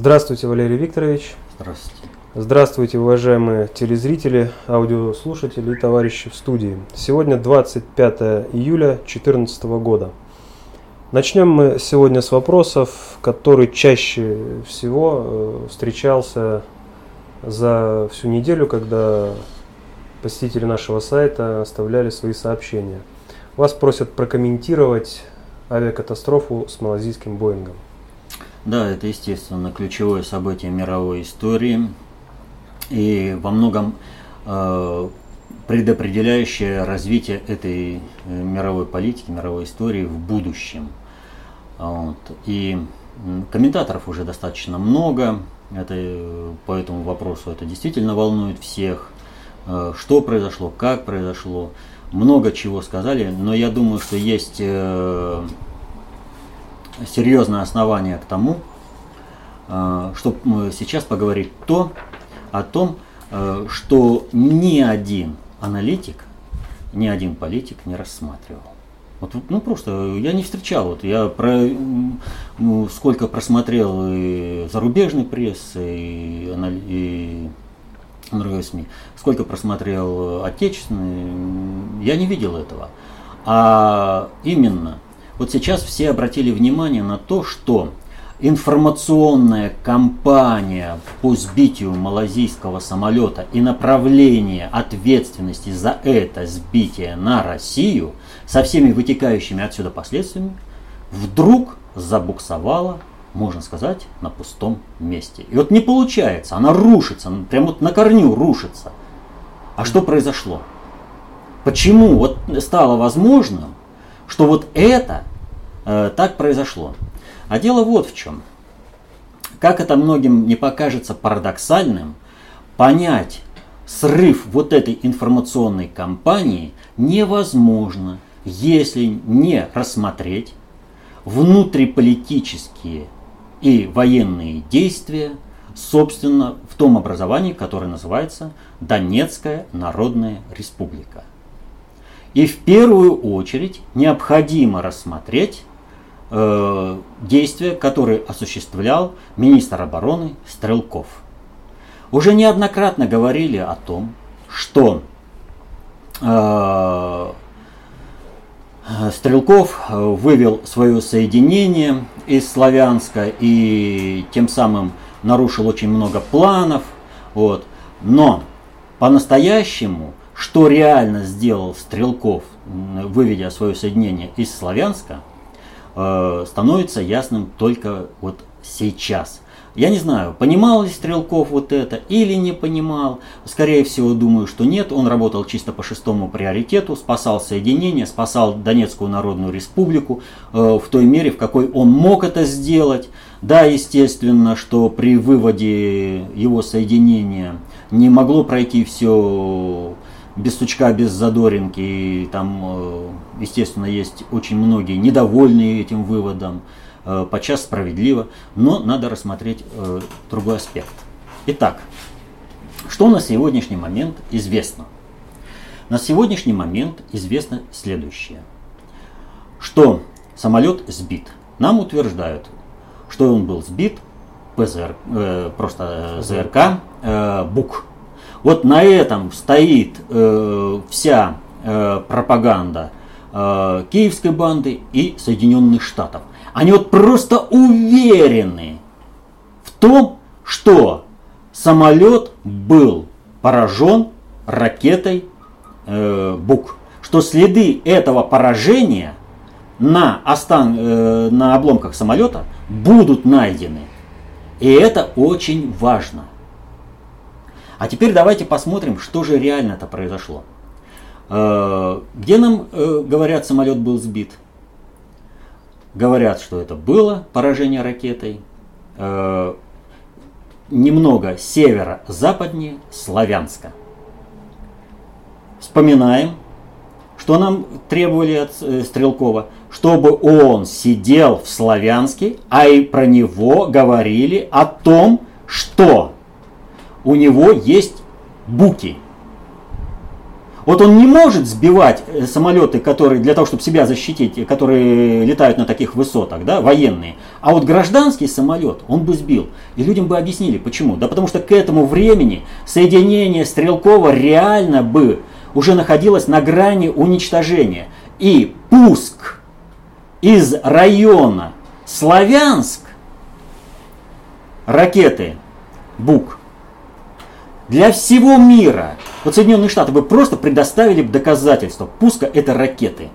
Здравствуйте, Валерий Викторович. Здравствуйте. Здравствуйте, уважаемые телезрители, аудиослушатели и товарищи в студии. Сегодня 25 июля 2014 года. Начнем мы сегодня с вопросов, который чаще всего э, встречался за всю неделю, когда посетители нашего сайта оставляли свои сообщения. Вас просят прокомментировать авиакатастрофу с малазийским Боингом. Да, это, естественно, ключевое событие мировой истории и во многом э, предопределяющее развитие этой э, мировой политики, мировой истории в будущем. Вот. И комментаторов уже достаточно много, это, э, по этому вопросу это действительно волнует всех. Э, что произошло, как произошло, много чего сказали, но я думаю, что есть серьезное основание к тому, чтобы сейчас поговорить то, о том, что ни один аналитик, ни один политик не рассматривал. Вот, ну просто я не встречал, вот я про ну, сколько просмотрел и зарубежной прессы, и, и другой СМИ, сколько просмотрел отечественной, я не видел этого. А именно, вот сейчас все обратили внимание на то, что информационная кампания по сбитию малазийского самолета и направление ответственности за это сбитие на Россию со всеми вытекающими отсюда последствиями вдруг забуксовала, можно сказать, на пустом месте. И вот не получается, она рушится, прям вот на корню рушится. А что произошло? Почему вот стало возможным, что вот это так произошло? А дело вот в чем. Как это многим не покажется парадоксальным, понять срыв вот этой информационной кампании невозможно, если не рассмотреть внутриполитические и военные действия, собственно, в том образовании, которое называется Донецкая Народная Республика. И в первую очередь необходимо рассмотреть э, действия, которые осуществлял министр обороны Стрелков. Уже неоднократно говорили о том, что э, Стрелков вывел свое соединение из Славянска и тем самым нарушил очень много планов. Вот. Но по-настоящему, что реально сделал Стрелков, выведя свое соединение из Славянска, Э, становится ясным только вот сейчас. Я не знаю, понимал ли Стрелков вот это или не понимал. Скорее всего, думаю, что нет. Он работал чисто по шестому приоритету, спасал соединение, спасал Донецкую Народную Республику э, в той мере, в какой он мог это сделать. Да, естественно, что при выводе его соединения не могло пройти все без сучка, без задоринки. И там, э, естественно, есть очень многие недовольные этим выводом, э, подчас справедливо, но надо рассмотреть э, другой аспект. Итак, что на сегодняшний момент известно? На сегодняшний момент известно следующее, что самолет сбит. Нам утверждают, что он был сбит ПЗР, э, просто ЗРК э, БУК вот на этом стоит э, вся э, пропаганда э, киевской банды и Соединенных Штатов. Они вот просто уверены в том, что самолет был поражен ракетой э, БУК. Что следы этого поражения на, остан, э, на обломках самолета будут найдены. И это очень важно. А теперь давайте посмотрим, что же реально-то произошло. Э, где нам э, говорят, самолет был сбит? Говорят, что это было поражение ракетой. Э, немного северо-западнее Славянска. Вспоминаем, что нам требовали от Стрелкова, чтобы он сидел в Славянске, а и про него говорили о том, что у него есть буки. Вот он не может сбивать э, самолеты, которые для того, чтобы себя защитить, которые летают на таких высотах, да, военные. А вот гражданский самолет он бы сбил. И людям бы объяснили, почему. Да потому что к этому времени соединение Стрелкова реально бы уже находилось на грани уничтожения. И пуск из района Славянск ракеты БУК для всего мира. Вот Соединенные Штаты бы просто предоставили доказательства пуска этой ракеты.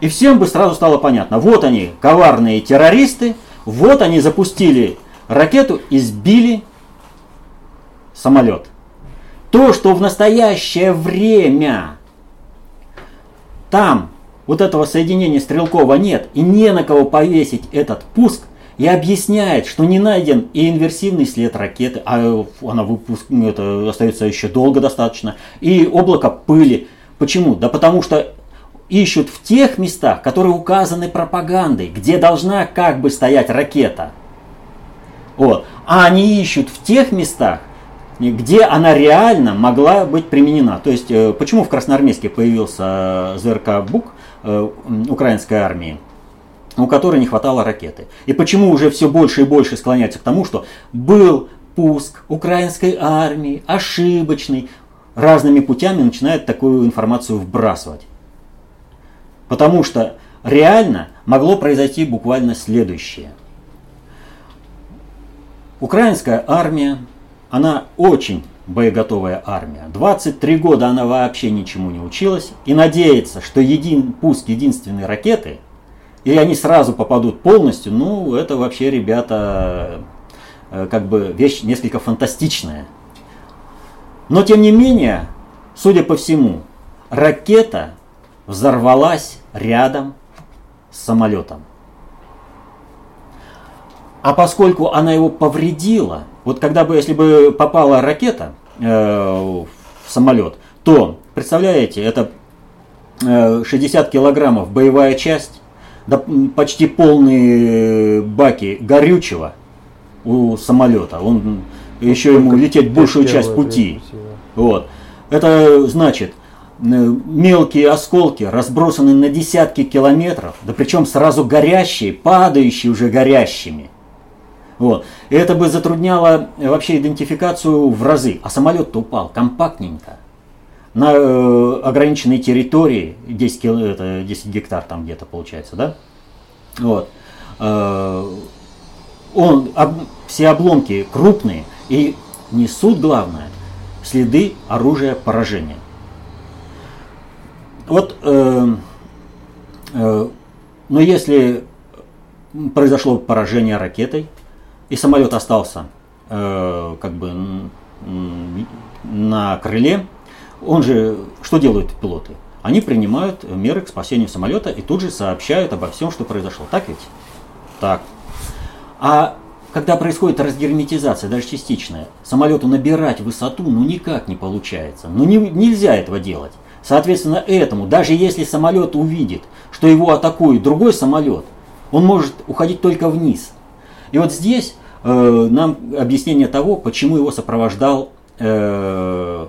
И всем бы сразу стало понятно, вот они, коварные террористы, вот они запустили ракету и сбили самолет. То, что в настоящее время там вот этого соединения Стрелкова нет и не на кого повесить этот пуск, и объясняет, что не найден и инверсивный след ракеты, а она выпуск, ну, это остается еще долго достаточно, и облако пыли. Почему? Да потому что ищут в тех местах, которые указаны пропагандой, где должна как бы стоять ракета. Вот. А они ищут в тех местах, где она реально могла быть применена. То есть, э, почему в Красноармейске появился ЗРК БУК э, украинской армии? У которой не хватало ракеты. И почему уже все больше и больше склоняется к тому, что был пуск украинской армии, ошибочный, разными путями начинают такую информацию вбрасывать. Потому что реально могло произойти буквально следующее. Украинская армия, она очень боеготовая армия. 23 года она вообще ничему не училась и надеется, что един, пуск единственной ракеты – и они сразу попадут полностью, ну, это вообще, ребята, э, как бы вещь несколько фантастичная. Но, тем не менее, судя по всему, ракета взорвалась рядом с самолетом. А поскольку она его повредила, вот когда бы, если бы попала ракета э, в самолет, то, представляете, это э, 60 килограммов боевая часть, да, почти полные баки горючего у самолета. Он еще ему лететь большую часть пути. Вот. Это значит, мелкие осколки разбросаны на десятки километров, да причем сразу горящие, падающие уже горящими. Вот. И это бы затрудняло вообще идентификацию в разы. А самолет-то упал компактненько на э, ограниченной территории, 10, кил, это 10 гектар там где-то получается, да? Вот. Э, он, об, все обломки крупные и несут, главное, следы оружия поражения. Вот, э, э, но если произошло поражение ракетой, и самолет остался э, как бы на крыле, он же, что делают пилоты? Они принимают меры к спасению самолета и тут же сообщают обо всем, что произошло. Так ведь? Так. А когда происходит разгерметизация, даже частичная, самолету набирать высоту ну никак не получается. Ну не, нельзя этого делать. Соответственно, этому, даже если самолет увидит, что его атакует другой самолет, он может уходить только вниз. И вот здесь э, нам объяснение того, почему его сопровождал э,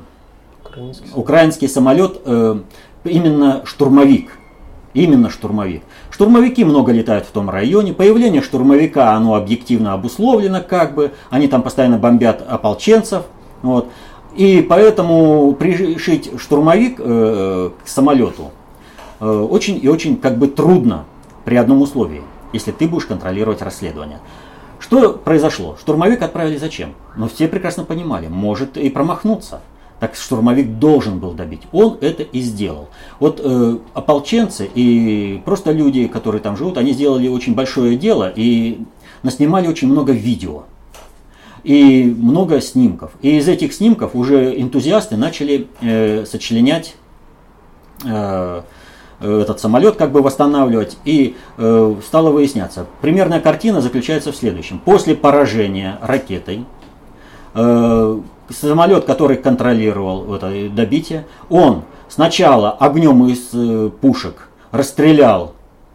украинский, украинский самолет, э, именно штурмовик. Именно штурмовик. Штурмовики много летают в том районе. Появление штурмовика, оно объективно обусловлено, как бы. Они там постоянно бомбят ополченцев. Вот. И поэтому пришить штурмовик э, к самолету э, очень и очень как бы трудно при одном условии, если ты будешь контролировать расследование. Что произошло? Штурмовик отправили зачем? Но все прекрасно понимали, может и промахнуться так штурмовик должен был добить. Он это и сделал. Вот э, ополченцы и просто люди, которые там живут, они сделали очень большое дело и наснимали очень много видео и много снимков. И из этих снимков уже энтузиасты начали э, сочленять э, этот самолет, как бы восстанавливать, и э, стало выясняться. Примерная картина заключается в следующем. После поражения ракетой э, самолет, который контролировал это добитие, он сначала огнем из э, пушек расстрелял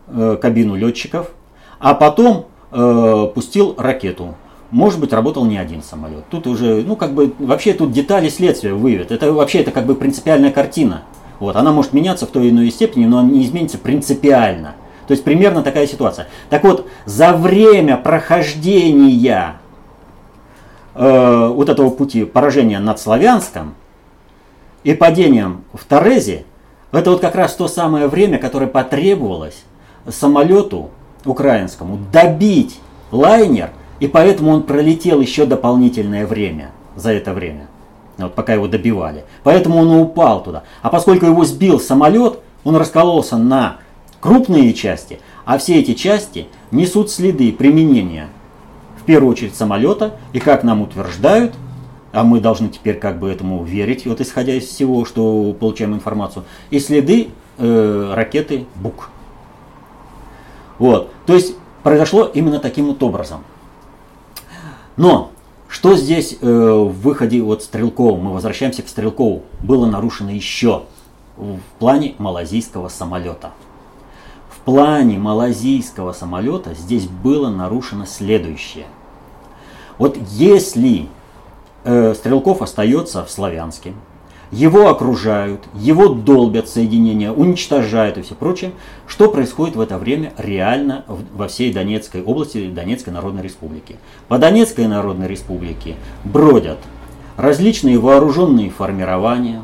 э, кабину летчиков, а потом э, пустил ракету. может быть, работал не один самолет. Тут уже, ну, как бы, вообще тут детали следствия выявят. Это вообще, это как бы принципиальная картина. Вот, она может меняться в той или иной степени, но она не изменится принципиально. То есть примерно такая ситуация. Так вот, за время прохождения э, вот этого пути поражения над Славянском и падением в Торезе, это вот как раз то самое время, которое потребовалось самолету украинскому добить лайнер, и поэтому он пролетел еще дополнительное время за это время, вот пока его добивали. Поэтому он упал туда. А поскольку его сбил самолет, он раскололся на крупные части, а все эти части несут следы применения первую очередь самолета, и как нам утверждают, а мы должны теперь как бы этому верить, вот исходя из всего, что получаем информацию, и следы э, ракеты БУК. Вот, то есть произошло именно таким вот образом. Но что здесь э, в выходе от Стрелкова, мы возвращаемся к Стрелкову, было нарушено еще в плане малазийского самолета. В плане малазийского самолета здесь было нарушено следующее. Вот если э, Стрелков остается в Славянске, его окружают, его долбят соединения, уничтожают и все прочее. Что происходит в это время реально во всей Донецкой области Донецкой Народной Республики? По Донецкой Народной Республике бродят различные вооруженные формирования,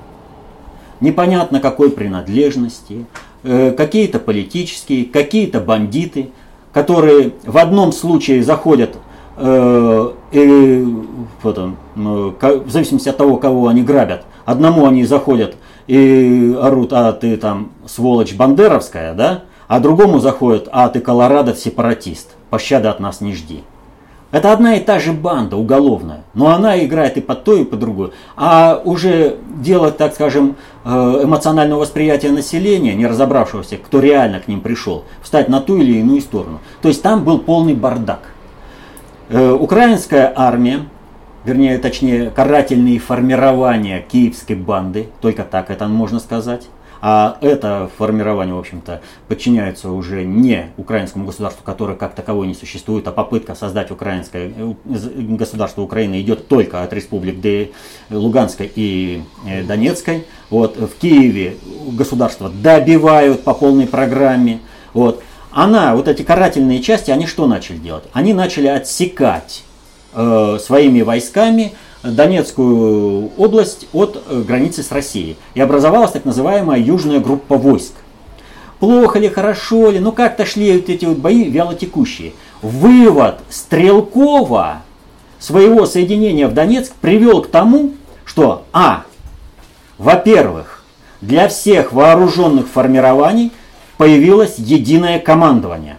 непонятно какой принадлежности, э, какие-то политические, какие-то бандиты, которые в одном случае заходят и, вот он, в зависимости от того, кого они грабят, Одному они заходят и орут, а ты там сволочь бандеровская, да? А другому заходят, а ты колорадо сепаратист, пощады от нас не жди. Это одна и та же банда уголовная, но она играет и под то, и под другую. А уже дело, так скажем, э, эмоционального восприятия населения, не разобравшегося, кто реально к ним пришел, встать на ту или иную сторону. То есть там был полный бардак. Э, украинская армия вернее, точнее, карательные формирования киевской банды, только так это можно сказать. А это формирование, в общем-то, подчиняется уже не украинскому государству, которое как таковое не существует, а попытка создать украинское э, государство Украины идет только от республик Луганской и э, Донецкой. Вот, в Киеве государство добивают по полной программе. Вот. Она, вот эти карательные части, они что начали делать? Они начали отсекать Э, своими войсками Донецкую область от э, границы с Россией. И образовалась так называемая южная группа войск. Плохо ли, хорошо ли, ну как-то шли вот эти вот бои вялотекущие. Вывод Стрелкова своего соединения в Донецк привел к тому, что, а, во-первых, для всех вооруженных формирований появилось единое командование.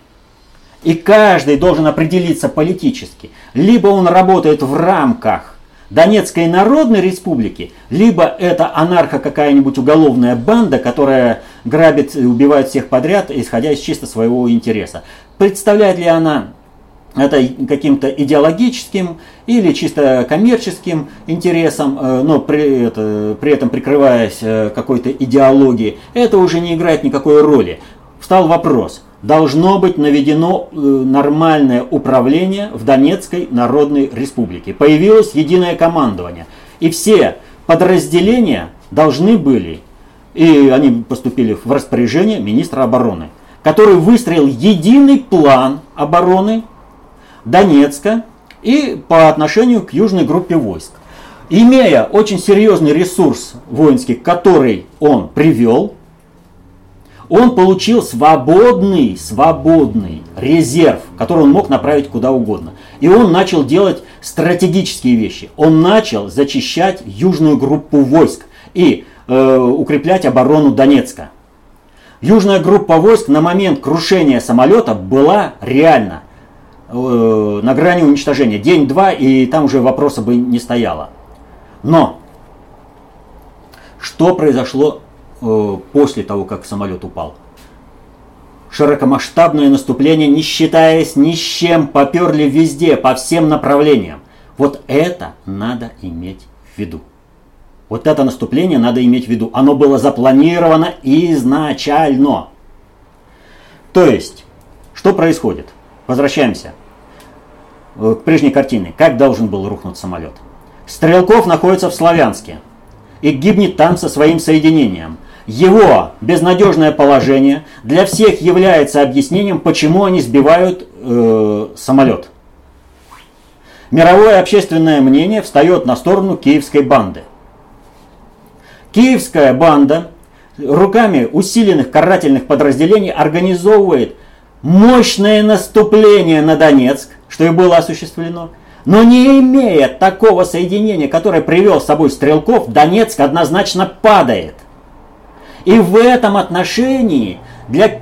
И каждый должен определиться политически. Либо он работает в рамках Донецкой Народной Республики, либо это анарха какая-нибудь уголовная банда, которая грабит и убивает всех подряд, исходя из чисто своего интереса. Представляет ли она это каким-то идеологическим или чисто коммерческим интересом, э, но при, это, при этом прикрываясь э, какой-то идеологией, это уже не играет никакой роли. Встал вопрос – должно быть наведено э, нормальное управление в Донецкой Народной Республике. Появилось единое командование. И все подразделения должны были, и они поступили в распоряжение министра обороны, который выстроил единый план обороны Донецка и по отношению к южной группе войск. Имея очень серьезный ресурс воинский, который он привел, он получил свободный, свободный резерв, который он мог направить куда угодно. И он начал делать стратегические вещи. Он начал зачищать южную группу войск и э, укреплять оборону Донецка. Южная группа войск на момент крушения самолета была реально э, на грани уничтожения. День-два, и там уже вопроса бы не стояло. Но что произошло Э, после того, как самолет упал. Широкомасштабное наступление, не считаясь ни с чем, поперли везде, по всем направлениям. Вот это надо иметь в виду. Вот это наступление надо иметь в виду. Оно было запланировано изначально. То есть, что происходит? Возвращаемся. Э, к прежней картине, как должен был рухнуть самолет. Стрелков находится в Славянске и гибнет там со своим соединением. Его безнадежное положение для всех является объяснением, почему они сбивают э, самолет. Мировое общественное мнение встает на сторону киевской банды. Киевская банда руками усиленных карательных подразделений организовывает мощное наступление на Донецк, что и было осуществлено. Но не имея такого соединения, которое привел с собой стрелков, Донецк однозначно падает. И в этом отношении для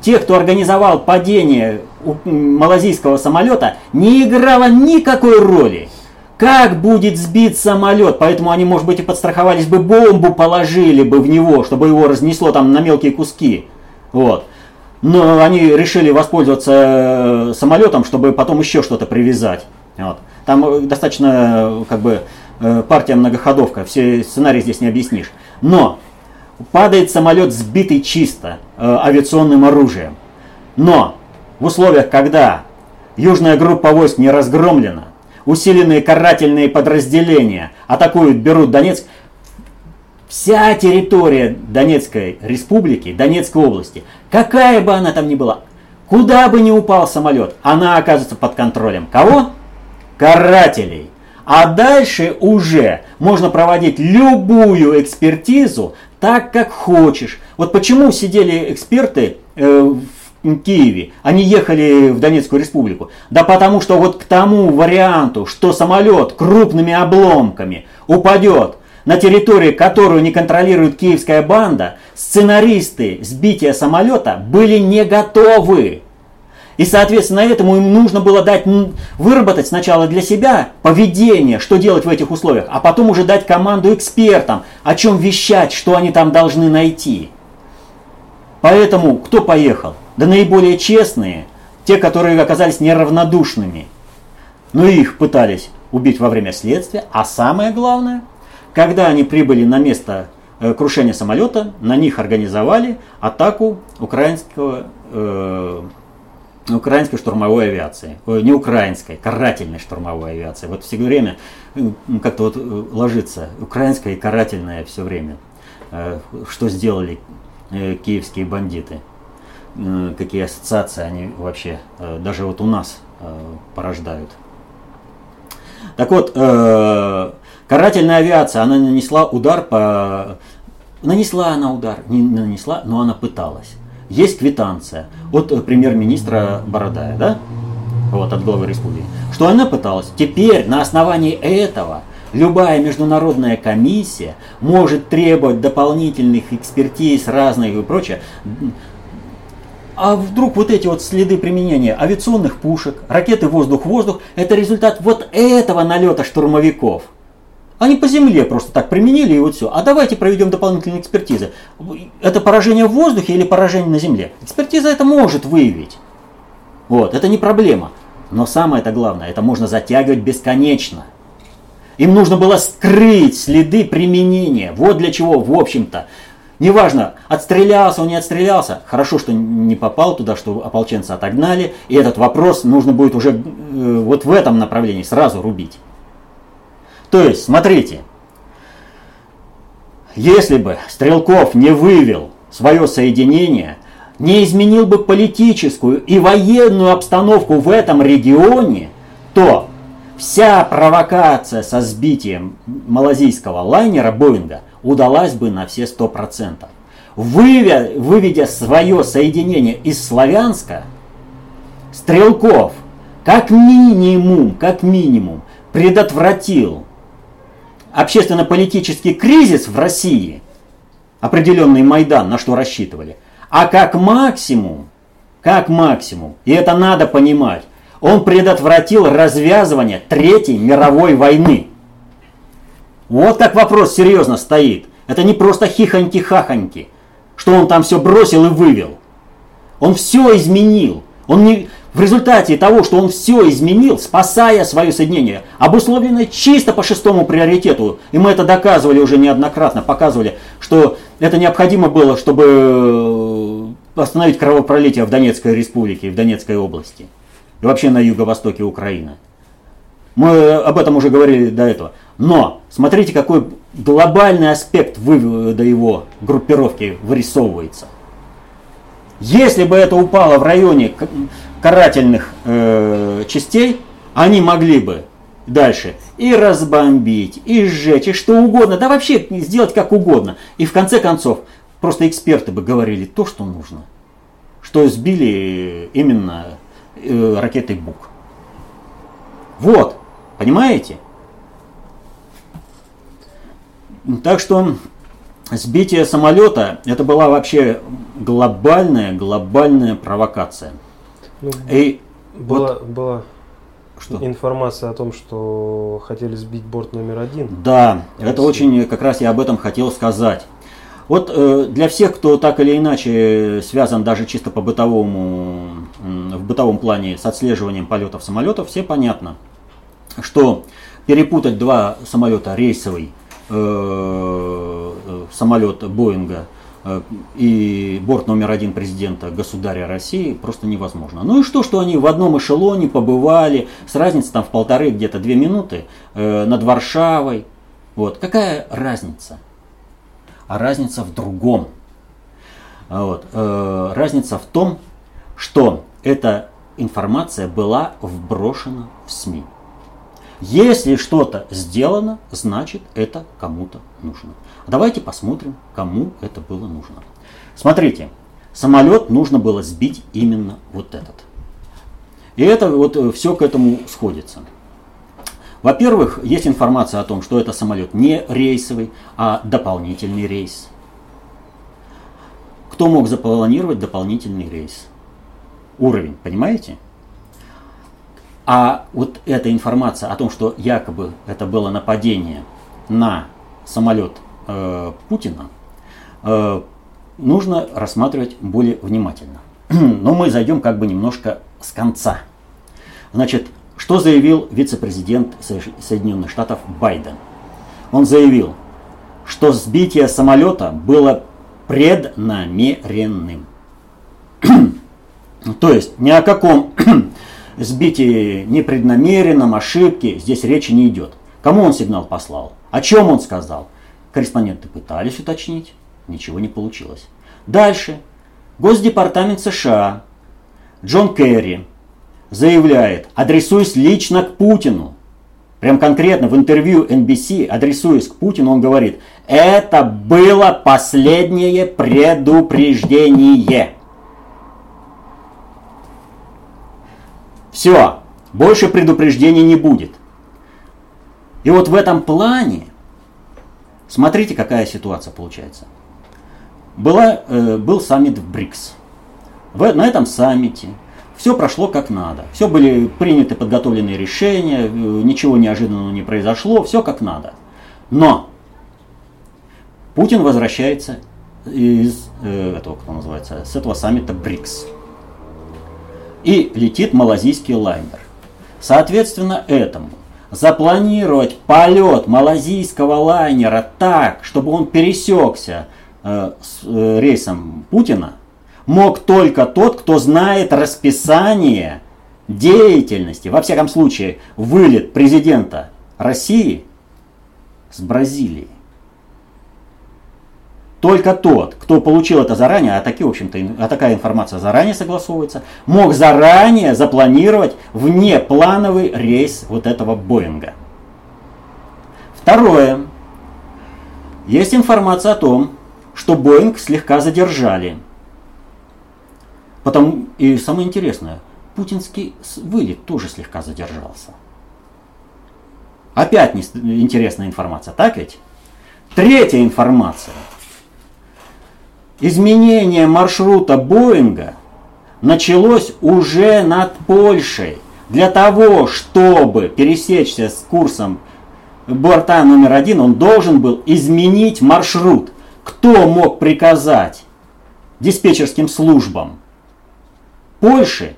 тех, кто организовал падение малазийского самолета, не играло никакой роли. Как будет сбит самолет, поэтому они, может быть, и подстраховались бы, бомбу положили бы в него, чтобы его разнесло там на мелкие куски. Вот. Но они решили воспользоваться э, самолетом, чтобы потом еще что-то привязать. Вот. Там э, достаточно, как бы, э, партия многоходовка, все сценарии здесь не объяснишь. Но падает самолет сбитый чисто авиационным оружием. Но в условиях, когда южная группа войск не разгромлена, усиленные карательные подразделения атакуют, берут Донецк, вся территория Донецкой республики, Донецкой области, какая бы она там ни была, куда бы ни упал самолет, она оказывается под контролем кого? Карателей. А дальше уже можно проводить любую экспертизу так, как хочешь. Вот почему сидели эксперты э, в Киеве, они ехали в Донецкую республику? Да потому что вот к тому варианту, что самолет крупными обломками упадет на территории, которую не контролирует киевская банда, сценаристы сбития самолета были не готовы. И, соответственно, этому им нужно было дать, выработать сначала для себя поведение, что делать в этих условиях, а потом уже дать команду экспертам, о чем вещать, что они там должны найти. Поэтому кто поехал? Да наиболее честные, те, которые оказались неравнодушными. Но их пытались убить во время следствия, а самое главное, когда они прибыли на место э, крушения самолета, на них организовали атаку украинского, э, украинской штурмовой авиации. Э, не украинской, карательной штурмовой авиации. Вот все время э, как-то вот ложится украинская и карательная все время. Э, что сделали э, киевские бандиты? Э, какие ассоциации они вообще э, даже вот у нас э, порождают. Так вот, карательная авиация, она нанесла удар по... Нанесла она удар, не нанесла, но она пыталась. Есть квитанция от премьер-министра Бородая, да? Вот, от главы республики. Что она пыталась. Теперь на основании этого любая международная комиссия может требовать дополнительных экспертиз разных и прочее а вдруг вот эти вот следы применения авиационных пушек, ракеты воздух-воздух, это результат вот этого налета штурмовиков. Они по земле просто так применили и вот все. А давайте проведем дополнительные экспертизы. Это поражение в воздухе или поражение на земле? Экспертиза это может выявить. Вот, это не проблема. Но самое это главное, это можно затягивать бесконечно. Им нужно было скрыть следы применения. Вот для чего, в общем-то, Неважно, отстрелялся он, не отстрелялся. Хорошо, что не попал туда, что ополченцы отогнали. И этот вопрос нужно будет уже э, вот в этом направлении сразу рубить. То есть, смотрите, если бы Стрелков не вывел свое соединение, не изменил бы политическую и военную обстановку в этом регионе, то вся провокация со сбитием малазийского лайнера Боинга удалась бы на все сто процентов. Выведя, выведя свое соединение из Славянска, Стрелков как минимум, как минимум предотвратил общественно-политический кризис в России, определенный Майдан, на что рассчитывали, а как максимум, как максимум, и это надо понимать, он предотвратил развязывание Третьей мировой войны. Вот как вопрос серьезно стоит. Это не просто хихоньки-хахоньки, что он там все бросил и вывел. Он все изменил. Он не, в результате того, что он все изменил, спасая свое соединение, обусловлено чисто по шестому приоритету, и мы это доказывали уже неоднократно, показывали, что это необходимо было, чтобы э, остановить кровопролитие в Донецкой республике, в Донецкой области. и вообще на юго-востоке Украины. Мы об этом уже говорили до этого. Но смотрите, какой глобальный аспект вывода его группировки вырисовывается. Если бы это упало в районе карательных э, частей, они могли бы дальше и разбомбить, и сжечь, и что угодно, да вообще сделать как угодно. И в конце концов, просто эксперты бы говорили то, что нужно. Что сбили именно э, ракетой БУК. Вот, понимаете? Так что сбитие самолета это была вообще глобальная, глобальная провокация. Ну, И была, вот, была что? информация о том, что хотели сбить борт номер один. Да, это очень, как раз я об этом хотел сказать. Вот э, для всех, кто так или иначе связан даже чисто по бытовому, в бытовом плане с отслеживанием полетов самолетов, все понятно, что перепутать два самолета рейсовый э самолет Боинга Э, и борт номер один президента государя России просто невозможно. Ну и что, что они в одном эшелоне побывали, с разницей там в полторы, где-то две минуты э, над Варшавой. Вот. Какая разница? А разница в другом. Вот. Э, разница в том, что эта информация была вброшена в СМИ. Если что-то сделано, значит это кому-то нужно. Давайте посмотрим, кому это было нужно. Смотрите, самолет нужно было сбить именно вот этот. И это вот э, все к этому сходится. Во-первых, есть информация о том, что это самолет не рейсовый, а дополнительный рейс. Кто мог запланировать дополнительный рейс? Уровень, понимаете? А вот эта информация о том, что якобы это было нападение на самолет э, Путина э, нужно рассматривать более внимательно. Но мы зайдем как бы немножко с конца. Значит, что заявил вице-президент Соединенных Штатов Байден? Он заявил, что сбитие самолета было преднамеренным. То есть ни о каком сбитии непреднамеренном, ошибке здесь речи не идет. Кому он сигнал послал? О чем он сказал? Корреспонденты пытались уточнить, ничего не получилось. Дальше. Госдепартамент США Джон Керри заявляет, адресуясь лично к Путину, прям конкретно в интервью NBC, адресуясь к Путину, он говорит, это было последнее предупреждение. Все, больше предупреждений не будет. И вот в этом плане Смотрите, какая ситуация получается. Была, э, был саммит в БРИКС. В, на этом саммите все прошло как надо. Все были приняты подготовленные решения, э, ничего неожиданного не произошло, все как надо. Но Путин возвращается из э, этого, кто называется, с этого саммита БРИКС. И летит малазийский лайнер. Соответственно этому запланировать полет малазийского лайнера так, чтобы он пересекся э, с э, рейсом Путина, мог только тот, кто знает расписание деятельности, во всяком случае, вылет президента России с Бразилии. Только тот, кто получил это заранее, а, такие, в общем-то, а такая информация заранее согласовывается, мог заранее запланировать внеплановый рейс вот этого Боинга. Второе. Есть информация о том, что Боинг слегка задержали. Потом, и самое интересное, путинский вылет тоже слегка задержался. Опять интересная информация, так ведь? Третья информация – изменение маршрута Боинга началось уже над Польшей. Для того, чтобы пересечься с курсом борта номер один, он должен был изменить маршрут. Кто мог приказать диспетчерским службам Польши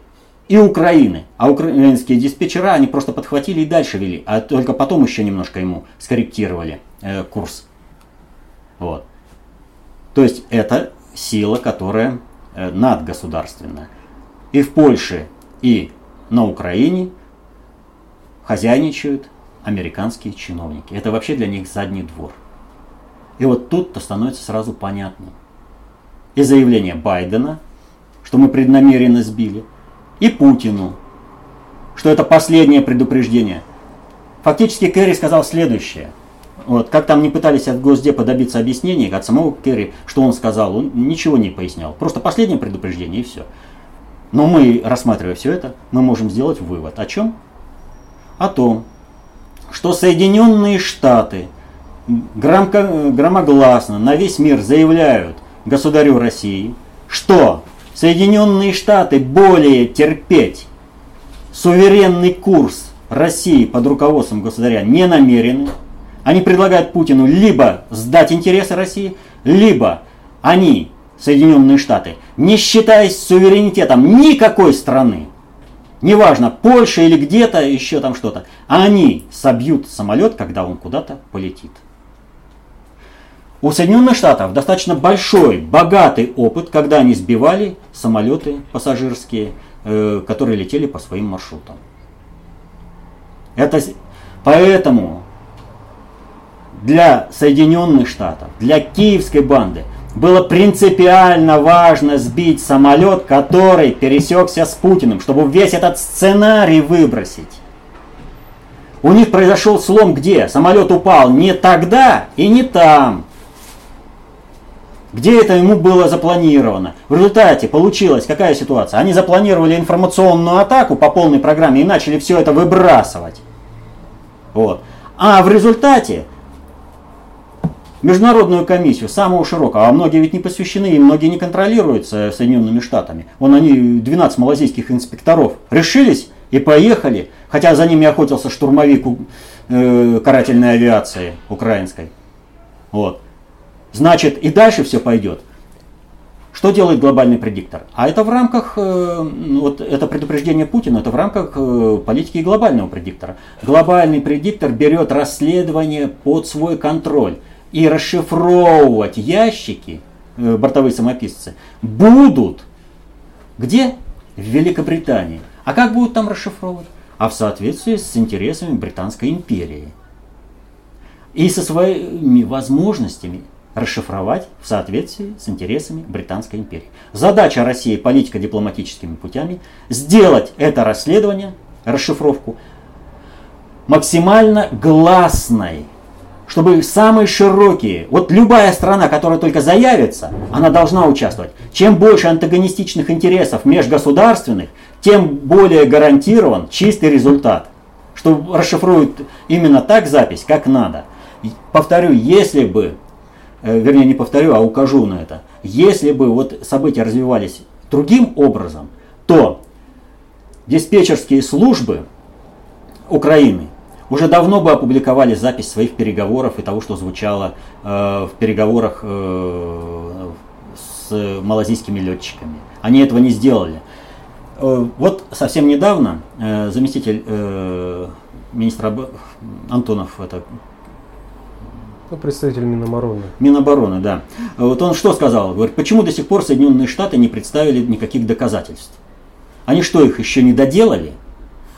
и Украины? А украинские диспетчера, они просто подхватили и дальше вели, а только потом еще немножко ему скорректировали э, курс. Вот. То есть это сила, которая э, надгосударственная. И в Польше, и на Украине хозяйничают американские чиновники. Это вообще для них задний двор. И вот тут-то становится сразу понятно. И заявление Байдена, что мы преднамеренно сбили, и Путину, что это последнее предупреждение. Фактически Керри сказал следующее. Вот, как там не пытались от Госдепа добиться объяснений, от самого Керри, что он сказал, он ничего не пояснял. Просто последнее предупреждение и все. Но мы, рассматривая все это, мы можем сделать вывод. О чем? О том, что Соединенные Штаты громко, громогласно на весь мир заявляют государю России, что Соединенные Штаты более терпеть суверенный курс России под руководством государя не намерены. Они предлагают Путину либо сдать интересы России, либо они, Соединенные Штаты, не считаясь суверенитетом никакой страны, неважно, Польша или где-то еще там что-то, они собьют самолет, когда он куда-то полетит. У Соединенных Штатов достаточно большой, богатый опыт, когда они сбивали самолеты пассажирские, э, которые летели по своим маршрутам. Это, поэтому для Соединенных Штатов, для киевской банды было принципиально важно сбить самолет, который пересекся с Путиным, чтобы весь этот сценарий выбросить. У них произошел слом где? Самолет упал не тогда и не там. Где это ему было запланировано? В результате получилась какая ситуация? Они запланировали информационную атаку по полной программе и начали все это выбрасывать. Вот. А в результате международную комиссию, самого широкого, а многие ведь не посвящены и многие не контролируются Соединенными Штатами. Вон они, 12 малазийских инспекторов, решились и поехали, хотя за ними охотился штурмовик э, карательной авиации украинской. Вот. Значит, и дальше все пойдет. Что делает глобальный предиктор? А это в рамках, э, вот это предупреждение Путина, это в рамках э, политики глобального предиктора. Глобальный предиктор берет расследование под свой контроль и расшифровывать ящики, э, бортовые самописцы, будут где? В Великобритании. А как будут там расшифровывать? А в соответствии с интересами Британской империи. И со своими возможностями расшифровать в соответствии с интересами Британской империи. Задача России политико-дипломатическими путями сделать это расследование, расшифровку, максимально гласной, чтобы самые широкие, вот любая страна, которая только заявится, она должна участвовать. Чем больше антагонистичных интересов межгосударственных, тем более гарантирован чистый результат. Что расшифруют именно так запись, как надо. Повторю, если бы, э, вернее не повторю, а укажу на это, если бы вот события развивались другим образом, то диспетчерские службы Украины уже давно бы опубликовали запись своих переговоров и того, что звучало э, в переговорах э, с малазийскими летчиками. Они этого не сделали. Э, вот совсем недавно э, заместитель э, министра Антонов, это ну, представитель Минобороны. Минобороны, да. Вот он что сказал? Говорит, почему до сих пор Соединенные Штаты не представили никаких доказательств? Они что, их еще не доделали?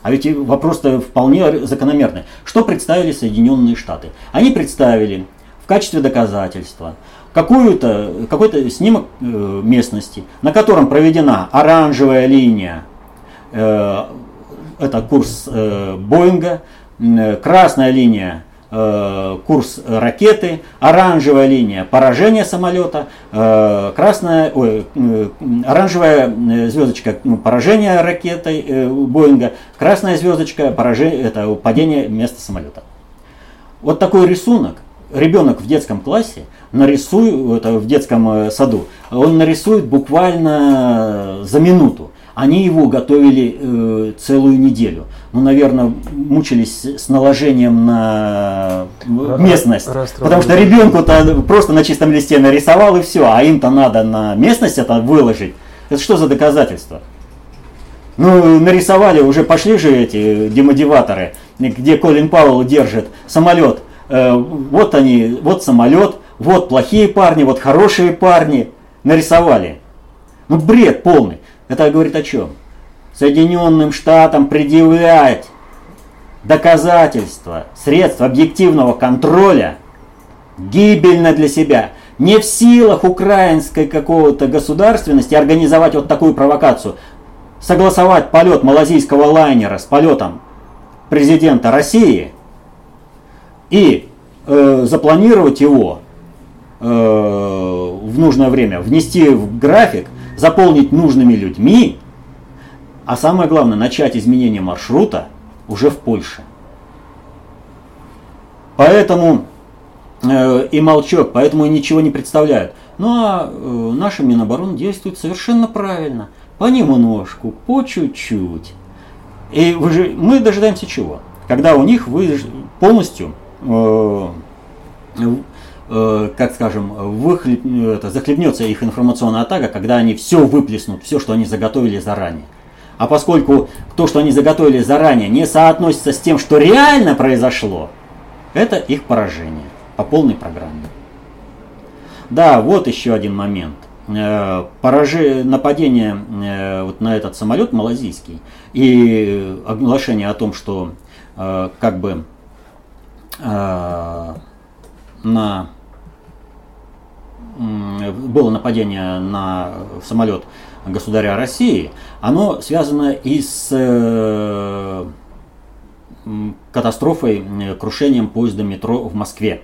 А ведь вопрос-то вполне закономерный. Что представили Соединенные Штаты? Они представили в качестве доказательства какую-то, какой-то снимок э, местности, на котором проведена оранжевая линия, э, это курс э, Боинга, красная линия Э, курс ракеты, оранжевая линия поражения самолета, э, красная, ой, э, оранжевая звездочка ну, поражения ракетой Боинга, красная звездочка поражение, это падение места самолета. Вот такой рисунок ребенок в детском классе нарисует, это в детском саду, он нарисует буквально за минуту. Они его готовили э, целую неделю. Ну, наверное, мучились с наложением на местность. Потому что ребенку-то просто на чистом листе нарисовал и все, а им-то надо на местность это выложить. Это что за доказательство? Ну, нарисовали, уже пошли же эти демотиваторы, где Колин Пауэлл держит самолет. Э, вот они, вот самолет, вот плохие парни, вот хорошие парни. Нарисовали. Ну, бред полный. Это говорит о чем? Соединенным Штатам предъявлять доказательства, средства объективного контроля гибельно для себя. Не в силах украинской какого-то государственности организовать вот такую провокацию. Согласовать полет малазийского лайнера с полетом президента России и э, запланировать его э, в нужное время, внести в график, заполнить нужными людьми, а самое главное, начать изменение маршрута уже в Польше. Поэтому э, и молчок, поэтому и ничего не представляют. Ну а э, наша Минобороны действует совершенно правильно. Понемножку, по чуть-чуть. И вы же, мы дожидаемся чего? Когда у них вы полностью, э, как скажем, выхлеб, это, захлебнется их информационная атака, когда они все выплеснут, все, что они заготовили заранее. А поскольку то, что они заготовили заранее, не соотносится с тем, что реально произошло, это их поражение по полной программе. Да, вот еще один момент. Э, поражи, нападение э, вот на этот самолет малазийский и оглашение о том, что э, как бы на было нападение на самолет государя России, оно связано и с э, катастрофой, э, крушением поезда метро в Москве.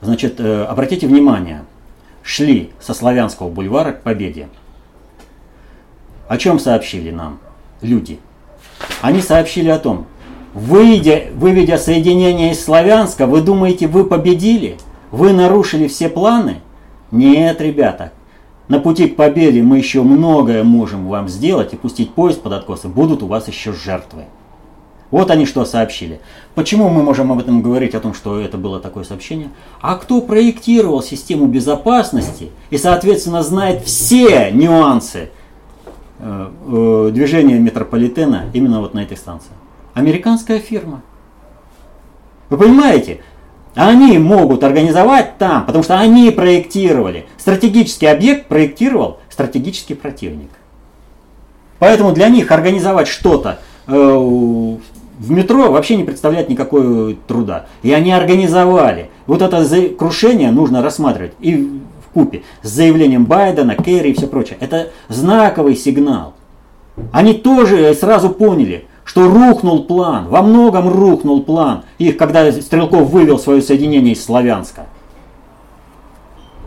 Значит, э, обратите внимание, шли со Славянского бульвара к Победе. О чем сообщили нам люди? Они сообщили о том, выйдя, выведя соединение из Славянска, вы думаете, вы победили? Вы нарушили все планы? Нет, ребята, на пути к победе мы еще многое можем вам сделать и пустить поезд под откосы. Будут у вас еще жертвы. Вот они что сообщили. Почему мы можем об этом говорить, о том, что это было такое сообщение? А кто проектировал систему безопасности и, соответственно, знает все нюансы э, э, движения метрополитена именно вот на этой станции? Американская фирма. Вы понимаете? Они могут организовать там, потому что они проектировали. Стратегический объект проектировал стратегический противник. Поэтому для них организовать что-то э, в метро вообще не представляет никакого труда. И они организовали. Вот это крушение нужно рассматривать и в купе с заявлением Байдена, Керри и все прочее. Это знаковый сигнал. Они тоже сразу поняли, что рухнул план, во многом рухнул план их, когда Стрелков вывел свое соединение из Славянска.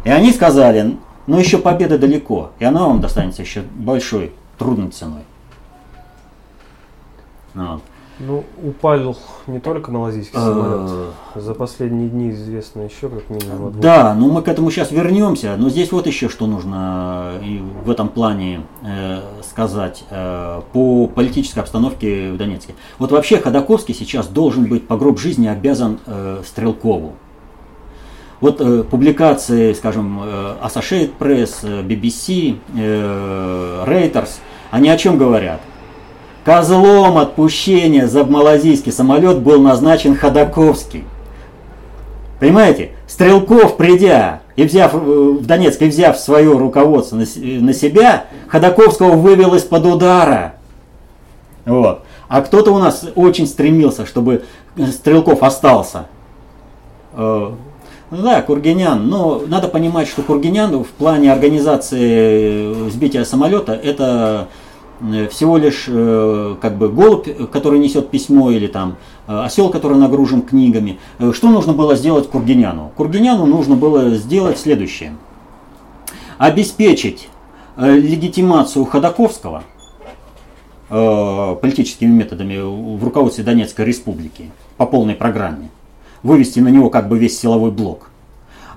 И они сказали, ну еще победа далеко, и она вам достанется еще большой, трудной ценой. Вот. Ну, упал не только малазийский самолет. А. За последние дни известно еще как минимум. Да, ну мы к этому сейчас вернемся. Но здесь вот еще что нужно э, и в этом плане э, сказать э, по политической обстановке в Донецке. Вот вообще Ходаковский сейчас должен быть по гроб жизни обязан э, Стрелкову. Вот э, публикации, скажем, э, Associated Press, э, BBC, э, Reuters, они о чем говорят? Козлом отпущения за малазийский самолет был назначен Ходаковский. Понимаете, Стрелков, придя и взяв э, в Донецк и взяв свое руководство на, себя, Ходаковского вывел из-под удара. Вот. А кто-то у нас очень стремился, чтобы Стрелков остался. Э, ну да, Кургинян. Но надо понимать, что Кургинян в плане организации сбития самолета это Э, всего лишь э, как бы голубь, который несет письмо, или там э, осел, который нагружен книгами. Что нужно было сделать Кургиняну? Кургиняну нужно было сделать следующее. Обеспечить легитимацию Ходаковского политическими методами в руководстве Донецкой республики по полной программе. Вывести на него как бы весь силовой блок.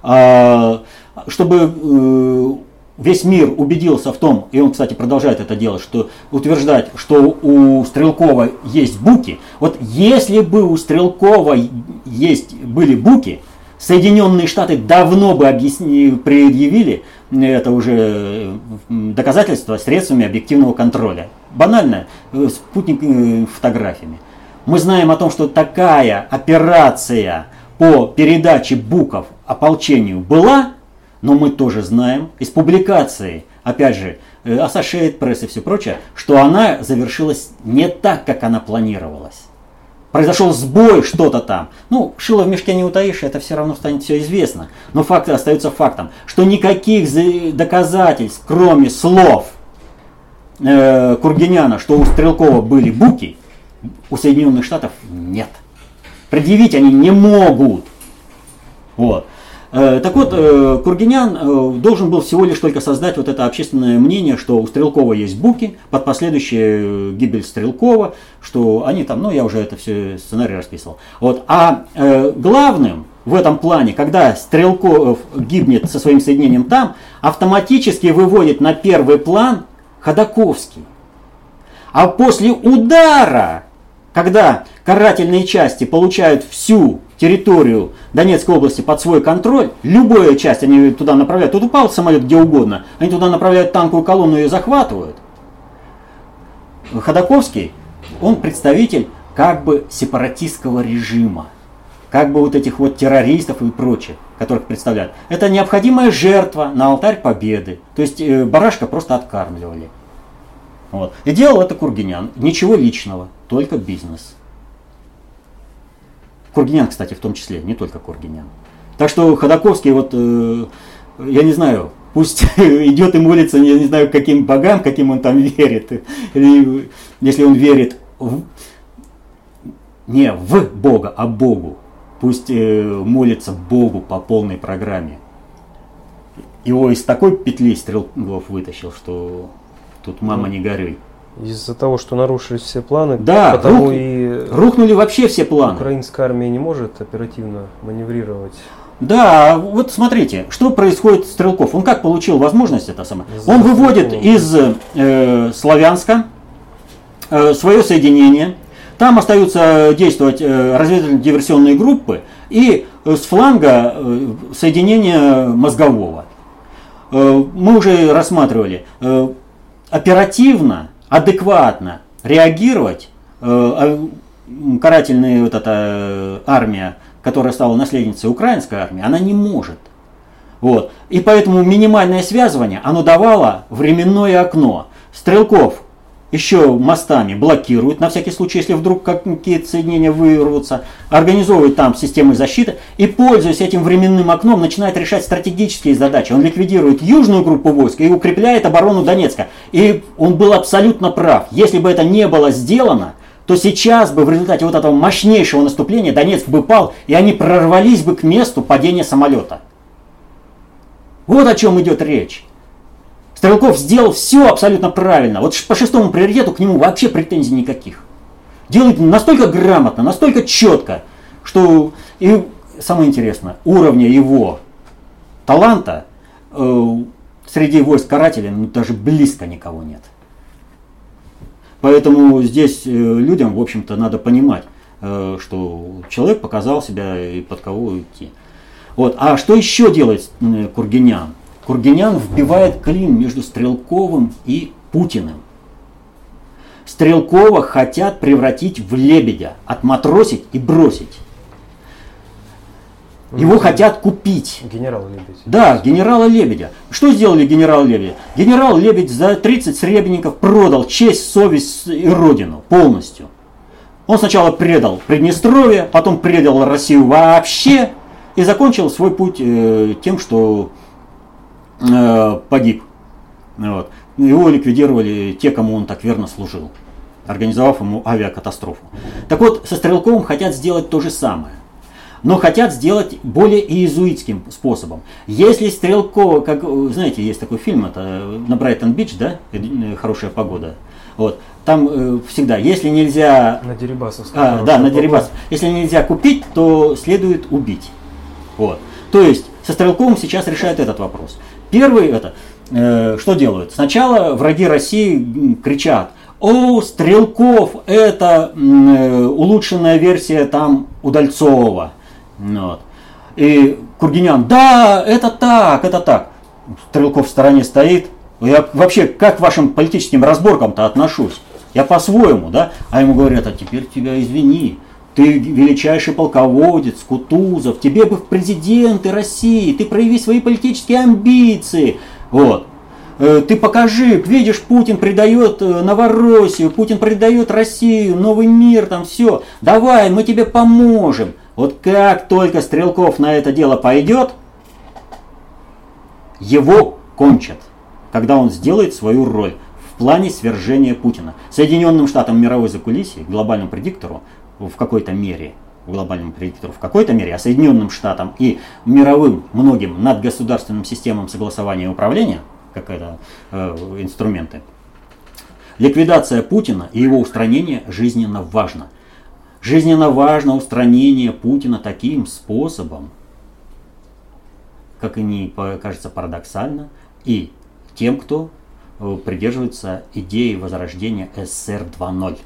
А, чтобы весь мир убедился в том, и он, кстати, продолжает это делать, что утверждать, что у Стрелкова есть буки. Вот если бы у Стрелкова есть, были буки, Соединенные Штаты давно бы объясни, предъявили это уже доказательство средствами объективного контроля. Банально, э, спутник э, фотографиями. Мы знаем о том, что такая операция по передаче буков ополчению была, но мы тоже знаем из публикации опять же, Associated Press и все прочее, что она завершилась не так, как она планировалась. Произошел сбой, что-то там. Ну, шило в мешке не утаишь, это все равно станет все известно. Но факт остается фактом, что никаких доказательств, кроме слов э, Кургиняна, что у Стрелкова были буки, у Соединенных Штатов нет. Предъявить они не могут. Вот. Э, так вот, э, Кургинян э, должен был всего лишь только создать вот это общественное мнение, что у Стрелкова есть буки под последующую гибель Стрелкова, что они там, ну я уже это все сценарий расписывал. Вот. А главным в этом плане, когда Стрелков гибнет со своим соединением там, автоматически выводит на первый план Ходаковский. А после удара, когда карательные части получают всю территорию Донецкой области под свой контроль, любая часть они туда направляют. Тут упал самолет где угодно, они туда направляют танковую колонну и захватывают. Ходаковский, он представитель как бы сепаратистского режима, как бы вот этих вот террористов и прочих, которых представляют. Это необходимая жертва на алтарь победы. То есть э, барашка просто откармливали. Вот. И делал это Кургинян. Ничего личного, только бизнес. Кургинян, кстати, в том числе, не только Кургинян. Так что Ходаковский, вот, э, я не знаю, пусть идет и молится, я не знаю, каким богам, каким он там верит. Или, если он верит в, не в Бога, а Богу. Пусть э, молится Богу по полной программе. Его из такой петли Стрелков вытащил, что тут мама не горюй. Из-за того, что нарушились все планы, да, потому рух, и рухнули вообще все планы. Украинская армия не может оперативно маневрировать. Да, вот смотрите, что происходит с Стрелков. Он как получил возможность это самое? Он выводит из э, Славянска э, свое соединение. Там остаются действовать э, разведывательно-диверсионные группы и с фланга э, соединение мозгового. Э, мы уже рассматривали. Э, оперативно адекватно реагировать, э, а, карательная вот эта э, армия, которая стала наследницей украинской армии, она не может. Вот. И поэтому минимальное связывание, оно давало временное окно. Стрелков еще мостами блокируют, на всякий случай, если вдруг какие-то соединения вырвутся, организовывает там системы защиты и, пользуясь этим временным окном, начинает решать стратегические задачи. Он ликвидирует южную группу войск и укрепляет оборону Донецка. И он был абсолютно прав. Если бы это не было сделано, то сейчас бы в результате вот этого мощнейшего наступления Донецк бы пал, и они прорвались бы к месту падения самолета. Вот о чем идет речь. Стрелков сделал все абсолютно правильно. Вот по шестому приоритету к нему вообще претензий никаких. Делает настолько грамотно, настолько четко, что и самое интересное, уровня его таланта э, среди войск карателей ну, даже близко никого нет. Поэтому здесь э, людям, в общем-то, надо понимать, э, что человек показал себя и под кого идти. Вот. А что еще делает э, Кургинян? Кургинян вбивает клин между Стрелковым и Путиным. Стрелкова хотят превратить в лебедя, отматросить и бросить. Его ну, хотят купить. Генерал Лебедь. Да, генерала Лебедя. Что сделали генерал Лебедь? Генерал Лебедь за 30 сребреников продал честь, совесть и родину полностью. Он сначала предал Приднестровье, потом предал Россию вообще и закончил свой путь э, тем, что погиб. Вот. Его ликвидировали те, кому он так верно служил, организовав ему авиакатастрофу. Так вот, со Стрелковым хотят сделать то же самое. Но хотят сделать более иезуитским способом. Если Стрелкова, как, знаете, есть такой фильм, это на Брайтон-Бич, да, э, хорошая погода. Вот. Там э, всегда, если нельзя... На Дерибасовском. А, да, на Дерибасов. Если нельзя купить, то следует убить. Вот. То есть, со Стрелковым сейчас решают этот вопрос. Первый это, э, что делают? Сначала враги России кричат, о, Стрелков, это э, улучшенная версия там Удальцова. Вот. И Кургинян, да, это так, это так. Стрелков в стороне стоит. Я вообще как к вашим политическим разборкам-то отношусь? Я по-своему, да? А ему говорят, а теперь тебя извини, ты величайший полководец, Кутузов, тебе бы в президенты России, ты прояви свои политические амбиции. Вот. э, ты покажи, видишь, Путин предает э, Новороссию, Путин предает Россию, новый мир, там все, давай, мы тебе поможем. Вот как только Стрелков на это дело пойдет, его кончат, когда он сделает свою роль в плане свержения Путина. Соединенным Штатам мировой закулисье, глобальному предиктору, в какой-то мере, глобальному предиктору в какой-то мере, а Соединенным Штатам и мировым многим надгосударственным системам согласования и управления, как это э, инструменты, ликвидация Путина и его устранение жизненно важно. Жизненно важно устранение Путина таким способом, как и не кажется парадоксально, и тем, кто э, придерживается идеи возрождения СССР 2.0.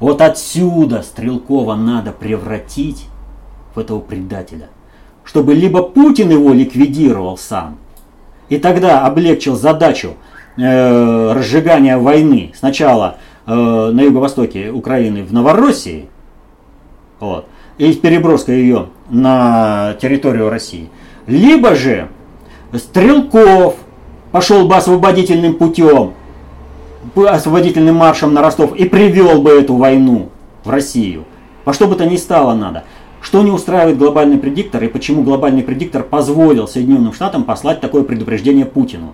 Вот отсюда Стрелкова надо превратить в этого предателя. Чтобы либо Путин его ликвидировал сам, и тогда облегчил задачу э, разжигания войны сначала э, на юго-востоке Украины в Новороссии, вот, и переброска ее на территорию России, либо же Стрелков пошел бы освободительным путем освободительным маршем на Ростов и привел бы эту войну в Россию. Во что бы то ни стало надо. Что не устраивает глобальный предиктор и почему глобальный предиктор позволил Соединенным Штатам послать такое предупреждение Путину?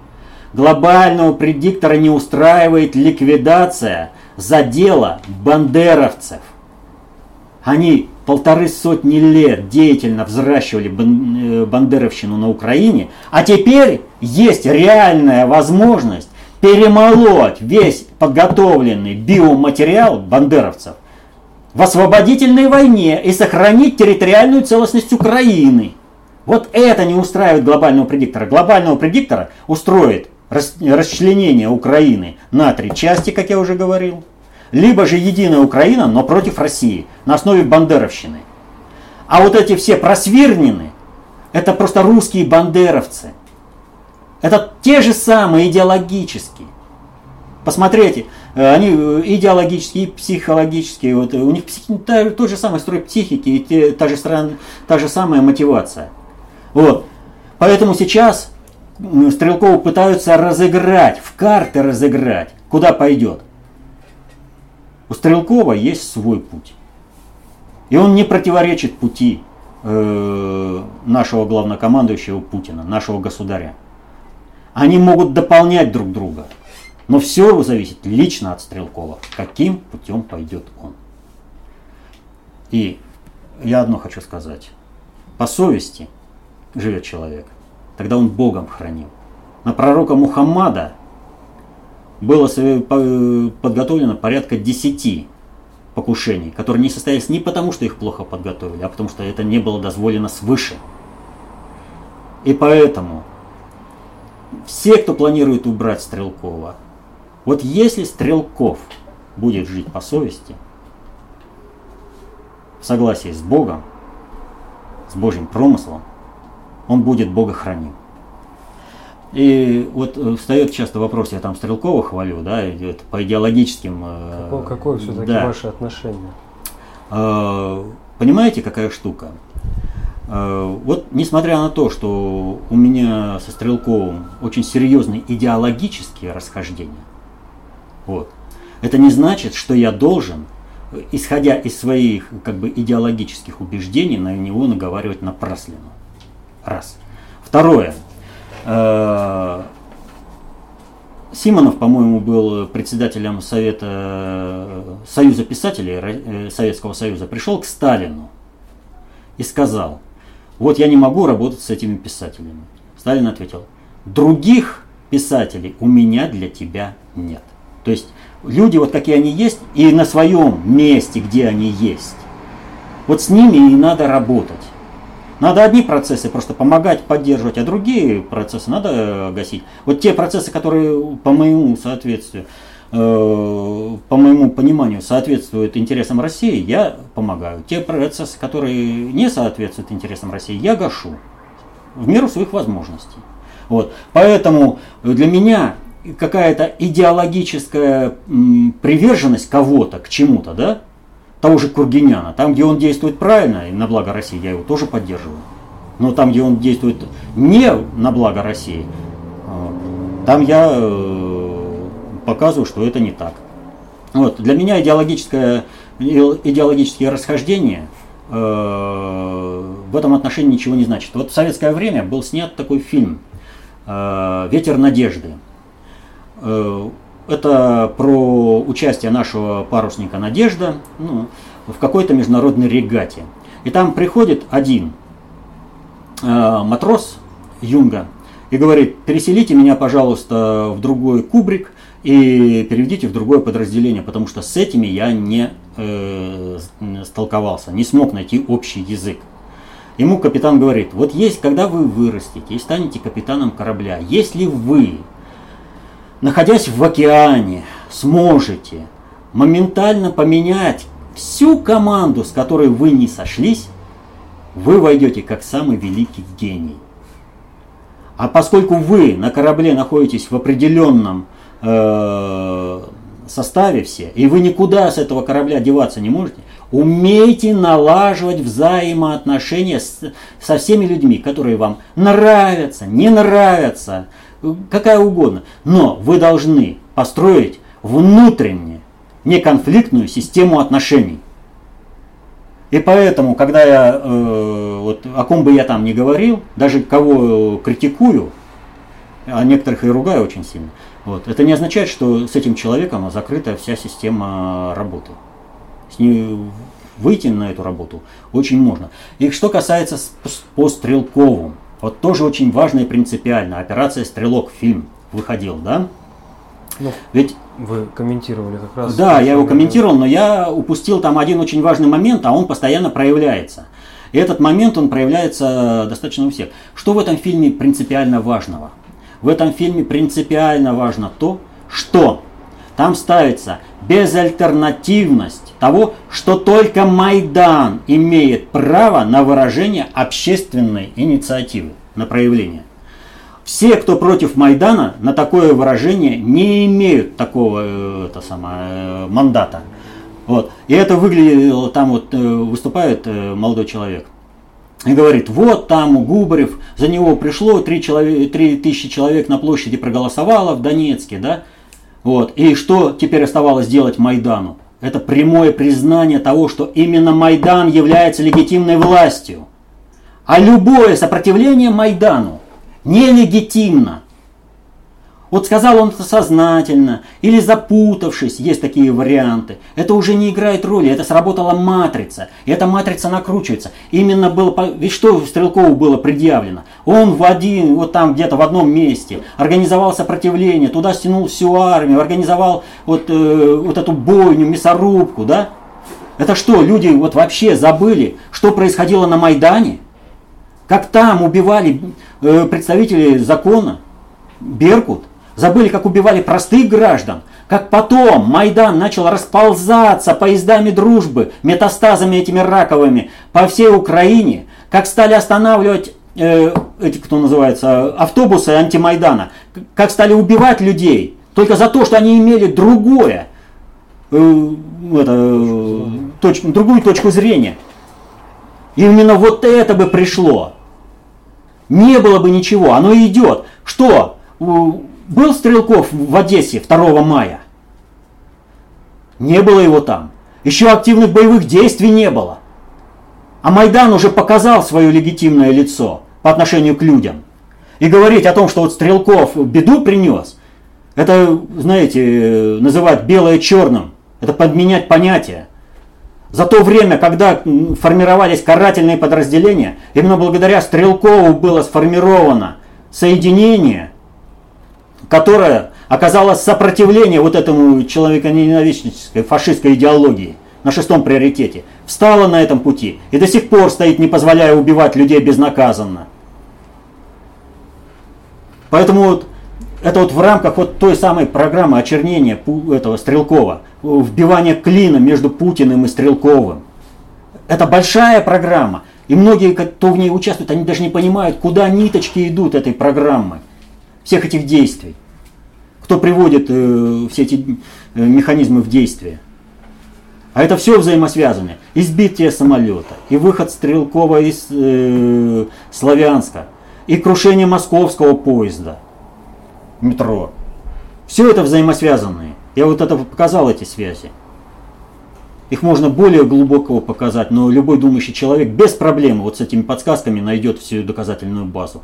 Глобального предиктора не устраивает ликвидация задела бандеровцев. Они полторы сотни лет деятельно взращивали э, бандеровщину на Украине, а теперь есть реальная возможность перемолоть весь подготовленный биоматериал бандеровцев в освободительной войне и сохранить территориальную целостность Украины. Вот это не устраивает глобального предиктора. Глобального предиктора устроит расчленение Украины на три части, как я уже говорил, либо же единая Украина, но против России, на основе бандеровщины. А вот эти все просвирнины, это просто русские бандеровцы – это те же самые идеологические. Посмотрите, э, они э, идеологические и психологические, вот, у них психи, тот же самый строй психики и те, та, же та же самая мотивация. Вот. Поэтому сейчас Стрелкову пытаются разыграть, в карты разыграть, куда пойдет. У Стрелкова есть свой путь. И он не противоречит пути э, нашего главнокомандующего Путина, нашего государя. Они могут дополнять друг друга. Но все зависит лично от Стрелкова, каким путем пойдет он. И я одно хочу сказать. По совести живет человек, тогда он Богом хранил. На пророка Мухаммада было подготовлено порядка десяти покушений, которые не состоялись не потому, что их плохо подготовили, а потому что это не было дозволено свыше. И поэтому все, кто планирует убрать Стрелкова, вот если Стрелков будет жить по совести, в согласии с Богом, с Божьим промыслом, он будет Бога храним. И вот э, встает часто вопрос, я там Стрелкова хвалю, да, идет по идеологическим... Э, какое, какое все-таки да. ваше отношение? Э, понимаете, какая штука? Э, вот несмотря на то, что у меня со Стрелковым очень серьезные идеологические расхождения, вот, это не значит, что я должен, исходя из своих как бы, идеологических убеждений, на него наговаривать напрасленно. Раз. Второе. Э, Симонов, по-моему, был председателем Совета, Союза писателей э, Советского Союза, пришел к Сталину и сказал, вот я не могу работать с этими писателями. Сталин ответил, других писателей у меня для тебя нет. То есть люди вот какие они есть и на своем месте, где они есть. Вот с ними и надо работать. Надо одни процессы просто помогать, поддерживать, а другие процессы надо гасить. Вот те процессы, которые по моему соответствию, Э, по моему пониманию, соответствуют интересам России, я помогаю. Те процессы, которые не соответствуют интересам России, я гашу в меру своих возможностей. Вот. Поэтому для меня какая-то идеологическая приверженность кого-то к чему-то, да, того же Кургиняна, там, где он действует правильно и на благо России, я его тоже поддерживаю. Но там, где он действует не на благо России, э, Там я э, показываю, что это не так. Вот. Для меня идеологическое, идеологические расхождения э, в этом отношении ничего не значит. Вот в советское время был снят такой фильм э, «Ветер надежды». Э, это про участие нашего парусника «Надежда» ну, в какой-то международной регате. И там приходит один э, матрос Юнга и говорит, переселите меня, пожалуйста, в другой кубрик и переведите в другое подразделение, потому что с этими я не э, столковался, не смог найти общий язык. Ему капитан говорит, вот есть, когда вы вырастете и станете капитаном корабля, если вы, находясь в океане, сможете моментально поменять всю команду, с которой вы не сошлись, вы войдете как самый великий гений. А поскольку вы на корабле находитесь в определенном э, составе все, и вы никуда с этого корабля деваться не можете, умейте налаживать взаимоотношения с, со всеми людьми, которые вам нравятся, не нравятся, какая угодно. Но вы должны построить внутренне неконфликтную систему отношений. И поэтому, когда я, э, вот, о ком бы я там ни говорил, даже кого критикую, а некоторых и ругаю очень сильно, вот, это не означает, что с этим человеком закрыта вся система работы. С ней выйти на эту работу очень можно. И что касается по Стрелкову, вот тоже очень важно и принципиально. Операция «Стрелок» фильм выходил, да? Ну, Ведь вы комментировали как раз. Да, я его комментировал, но я упустил там один очень важный момент, а он постоянно проявляется. И этот момент, он проявляется достаточно у всех. Что в этом фильме принципиально важного? В этом фильме принципиально важно то, что там ставится безальтернативность того, что только Майдан имеет право на выражение общественной инициативы, на проявление. Все, кто против Майдана, на такое выражение не имеют такого э, это самое, э, мандата. Вот. И это выглядело, там вот э, выступает молодой человек. И говорит, вот там Губарев, за него пришло 3, человек, 3 тысячи человек на площади проголосовало в Донецке, да? Вот. И что теперь оставалось делать Майдану? Это прямое признание того, что именно Майдан является легитимной властью. А любое сопротивление Майдану нелегитимно. Вот сказал он это сознательно или запутавшись, есть такие варианты. Это уже не играет роли, это сработала матрица. И эта матрица накручивается. Именно было, ведь что Стрелкову было предъявлено? Он в один, вот там где-то в одном месте организовал сопротивление, туда стянул всю армию, организовал вот, э, вот эту бойню, мясорубку, да? Это что, люди вот вообще забыли, что происходило на Майдане? Как там убивали э, представителей закона, Беркут, забыли, как убивали простых граждан, как потом Майдан начал расползаться поездами дружбы, метастазами этими раковыми по всей Украине, как стали останавливать э, эти, кто называется, автобусы антимайдана, как стали убивать людей только за то, что они имели другое, э, это, э, точ, другую точку зрения. Именно вот это бы пришло. Не было бы ничего, оно идет. Что? Был Стрелков в Одессе 2 мая? Не было его там. Еще активных боевых действий не было. А Майдан уже показал свое легитимное лицо по отношению к людям. И говорить о том, что вот Стрелков беду принес, это, знаете, называть белое черным. Это подменять понятия. За то время, когда формировались карательные подразделения, именно благодаря Стрелкову было сформировано соединение, которое оказало сопротивление вот этому человеконенавистнической фашистской идеологии на шестом приоритете, встало на этом пути и до сих пор стоит, не позволяя убивать людей безнаказанно. Поэтому вот это вот в рамках вот той самой программы очернения этого Стрелкова – вбивание клина между Путиным и Стрелковым. Это большая программа. И многие, кто в ней участвует, они даже не понимают, куда ниточки идут этой программы, всех этих действий. Кто приводит э, все эти э, механизмы в действие. А это все взаимосвязано. Избитие самолета, и выход Стрелкова из э, Славянска, и крушение московского поезда. метро. Все это взаимосвязанные. Я вот это показал, эти связи. Их можно более глубокого показать, но любой думающий человек без проблем вот с этими подсказками найдет всю доказательную базу.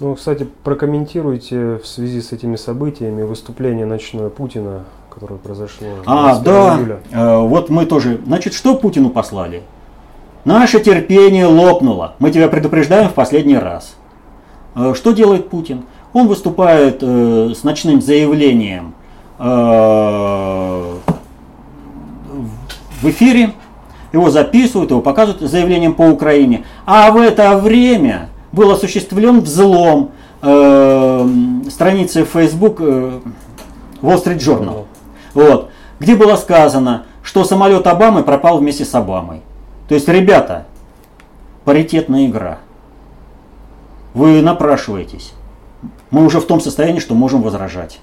Ну, кстати, прокомментируйте в связи с этими событиями выступление ночное Путина, которое произошло. А, да, июля. Э, вот мы тоже. Значит, что Путину послали? Наше терпение лопнуло. Мы тебя предупреждаем в последний раз. Э, что делает Путин? Он выступает э, с ночным заявлением в эфире, его записывают, его показывают заявлением по Украине. А в это время был осуществлен взлом э, страницы Facebook э, Wall Street Journal, вот, где было сказано, что самолет Обамы пропал вместе с Обамой. То есть, ребята, паритетная игра. Вы напрашиваетесь. Мы уже в том состоянии, что можем возражать.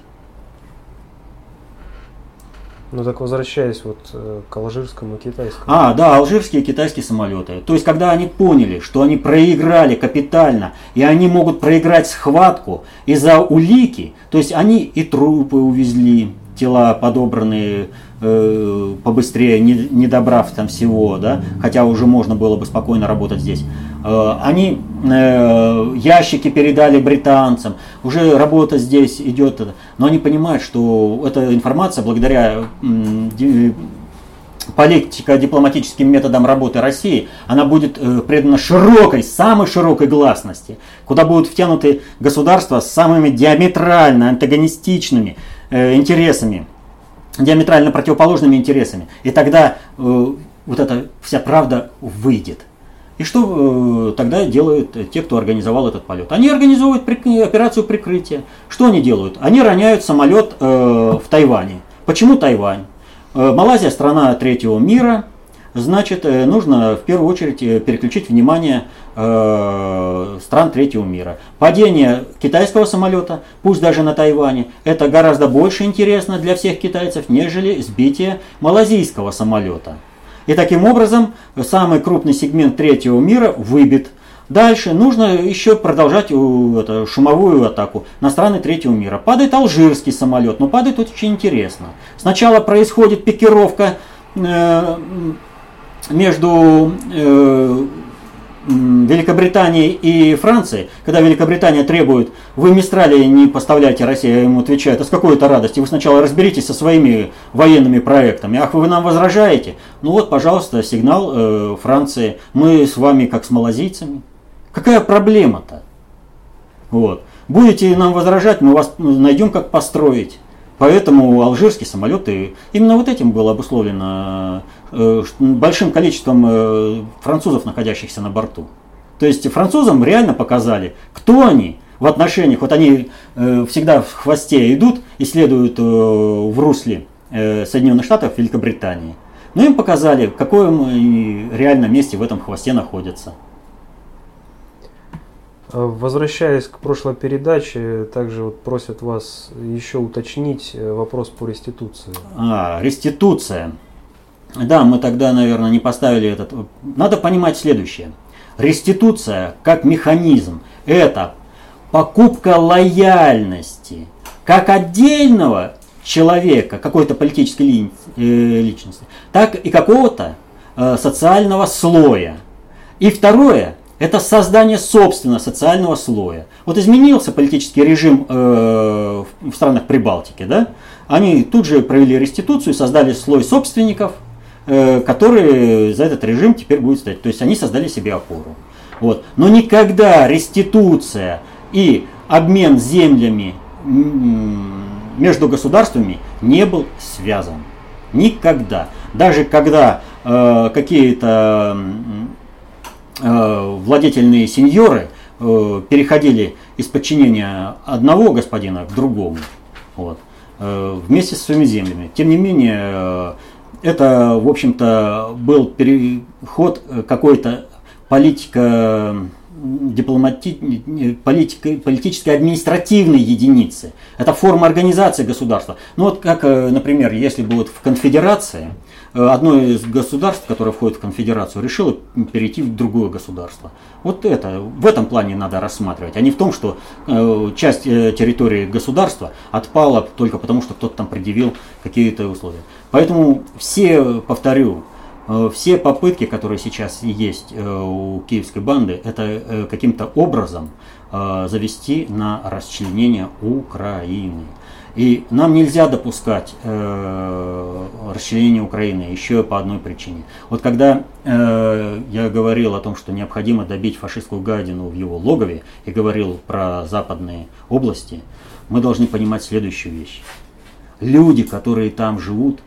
Ну так возвращаясь вот э, к алжирскому и китайскому. А, да, алжирские и китайские самолеты. То есть, когда они поняли, что они проиграли капитально, и они могут проиграть схватку из-за улики, то есть они и трупы увезли, тела подобранные э, побыстрее, не, не добрав там всего, да, хотя уже можно было бы спокойно работать здесь. Э, они э, ящики передали британцам, уже работа здесь идет, но они понимают, что эта информация благодаря э, политико-дипломатическим методам работы России, она будет э, предана широкой, самой широкой гласности, куда будут втянуты государства с самыми диаметрально антагонистичными интересами, диаметрально противоположными интересами. И тогда вот эта вся правда выйдет. И что э, тогда делают те, кто организовал этот полет? Они организовывают при, операцию прикрытия. Что они делают? Они роняют самолет э, в Тайване. Почему Тайвань? Э, Малайзия страна третьего мира, значит, э, нужно в первую очередь э, переключить внимание э, стран третьего мира. Падение китайского самолета, пусть даже на Тайване, это гораздо больше интересно для всех китайцев, нежели сбитие малазийского самолета. И таким образом самый крупный сегмент третьего мира выбит. Дальше нужно еще продолжать это, шумовую атаку на страны третьего мира. Падает алжирский самолет, но падает очень интересно. Сначала происходит пикировка э, между э, Великобритании и Франции, когда Великобритания требует, вы Мистрали не поставляйте России, я ему отвечаю, это с какой-то радости, вы сначала разберитесь со своими военными проектами, ах, вы нам возражаете? Ну вот, пожалуйста, сигнал э, Франции, мы с вами как с малазийцами. Какая проблема-то? Вот. Будете нам возражать, мы вас найдем, как построить. Поэтому алжирский самолет, и именно вот этим было обусловлено большим количеством э, французов, находящихся на борту. То есть французам реально показали, кто они в отношениях, вот они э, всегда в хвосте идут и следуют в русле Соединенных Штатов, Великобритании. Но им показали, в каком реально месте в этом хвосте находятся. А, возвращаясь к прошлой передаче, также вот просят вас еще уточнить э, вопрос по реституции. А, реституция. Да, мы тогда, наверное, не поставили этот. Надо понимать следующее. Реституция как механизм – это покупка лояльности как отдельного человека, какой-то политической э, личности, так и какого-то э, социального слоя. И второе это создание собственного социального слоя. Вот изменился политический режим э, в странах Прибалтики, да? Они тут же провели реституцию, создали слой собственников, который за этот режим теперь будет стоять. То есть они создали себе опору. Вот. Но никогда реституция и обмен землями между государствами не был связан. Никогда. Даже когда э, какие-то Э, владетельные сеньоры э, переходили из подчинения одного господина к другому, вот, э, вместе с своими землями. Тем не менее, это, в общем-то, был переход какой-то политика дипломати... политика, политической административной единицы. Это форма организации государства. Ну вот как, например, если бы вот в конфедерации одно из государств, которое входит в конфедерацию, решило перейти в другое государство. Вот это, в этом плане надо рассматривать, а не в том, что э, часть э, территории государства отпала только потому, что кто-то там предъявил какие-то условия. Поэтому все, повторю, э, все попытки, которые сейчас есть э, у киевской банды, это э, каким-то образом э, завести на расчленение Украины. И нам нельзя допускать э, расчленение Украины еще по одной причине. Вот когда э, я говорил о том, что необходимо добить фашистскую гадину в его логове и говорил про западные области, мы должны понимать следующую вещь. Люди, которые там живут,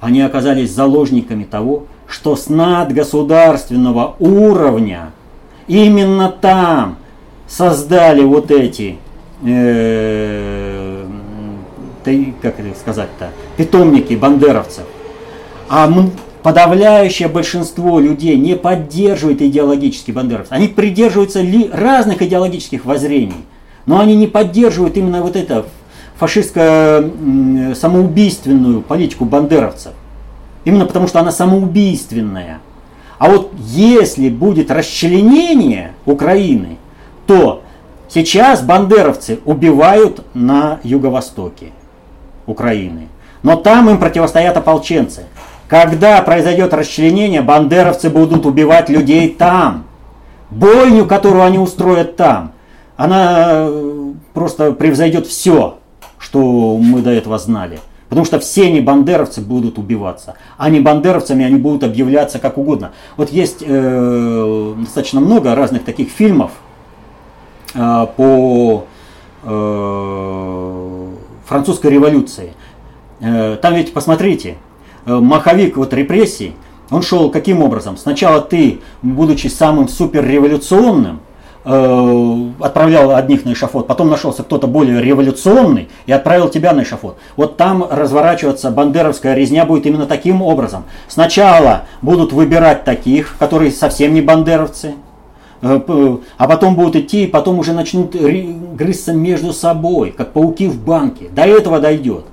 они оказались заложниками того, что с надгосударственного уровня именно там создали вот эти э, как сказать-то, питомники бандеровцев. А подавляющее большинство людей не поддерживает идеологически бандеровцев. Они придерживаются ли разных идеологических воззрений, но они не поддерживают именно вот это фашистско-самоубийственную политику бандеровцев. Именно потому, что она самоубийственная. А вот если будет расчленение Украины, то сейчас бандеровцы убивают на юго-востоке. Украины. Но там им противостоят ополченцы. Когда произойдет расчленение, бандеровцы будут убивать людей там. Бойню, которую они устроят там, она э, просто превзойдет все, что мы до этого знали. Потому что все не бандеровцы будут убиваться. А не бандеровцами они будут объявляться как угодно. Вот есть э, достаточно много разных таких фильмов э, по э, французской революции. Э, там ведь, посмотрите, э, маховик вот репрессий, он шел каким образом? Сначала ты, будучи самым суперреволюционным, э, отправлял одних на эшафот, потом нашелся кто-то более революционный и отправил тебя на эшафот. Вот там разворачиваться бандеровская резня будет именно таким образом. Сначала будут выбирать таких, которые совсем не бандеровцы, а потом будут идти, и потом уже начнут грызться между собой, как пауки в банке. До этого дойдет.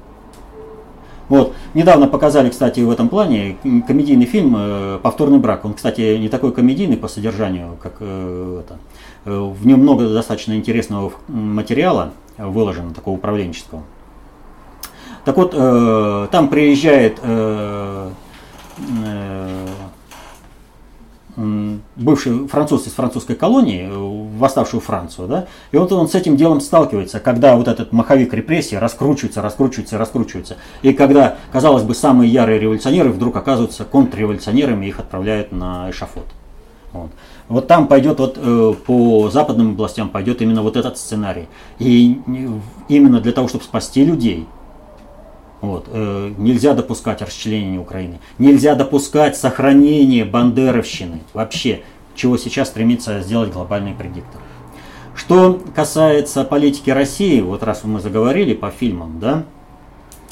Вот. Недавно показали, кстати, в этом плане комедийный фильм э, «Повторный брак». Он, кстати, не такой комедийный по содержанию, как э, это. В нем много достаточно интересного материала выложено, такого управленческого. Так вот, там приезжает бывший француз из французской колонии, э, восставшую Францию, да, и вот он с этим делом сталкивается, когда вот этот маховик репрессий раскручивается, раскручивается, раскручивается, и когда, казалось бы, самые ярые революционеры вдруг оказываются контрреволюционерами, их отправляют на эшафот. Вот. Вот там пойдет вот э, по западным областям пойдет именно вот этот сценарий. И именно для того, чтобы спасти людей, вот. Э, нельзя допускать расчленения Украины. Нельзя допускать сохранение бандеровщины. Вообще, чего сейчас стремится сделать глобальный предиктор. Что касается политики России, вот раз мы заговорили по фильмам, да,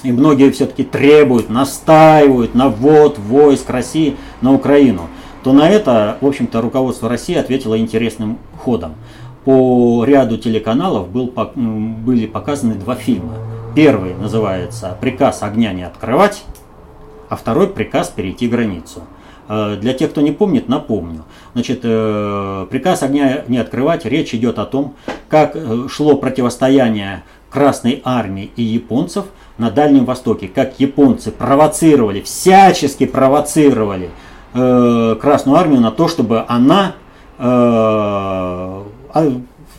и многие все-таки требуют, настаивают на ввод войск России на Украину, то на это, в общем-то, руководство России ответило интересным ходом. По ряду телеканалов был, были показаны два фильма Первый называется «Приказ огня не открывать», а второй «Приказ перейти границу». Э, для тех, кто не помнит, напомню. Значит, э, приказ огня не открывать, речь идет о том, как э, шло противостояние Красной Армии и японцев на Дальнем Востоке, как японцы провоцировали, всячески провоцировали Красную Армию на то, чтобы она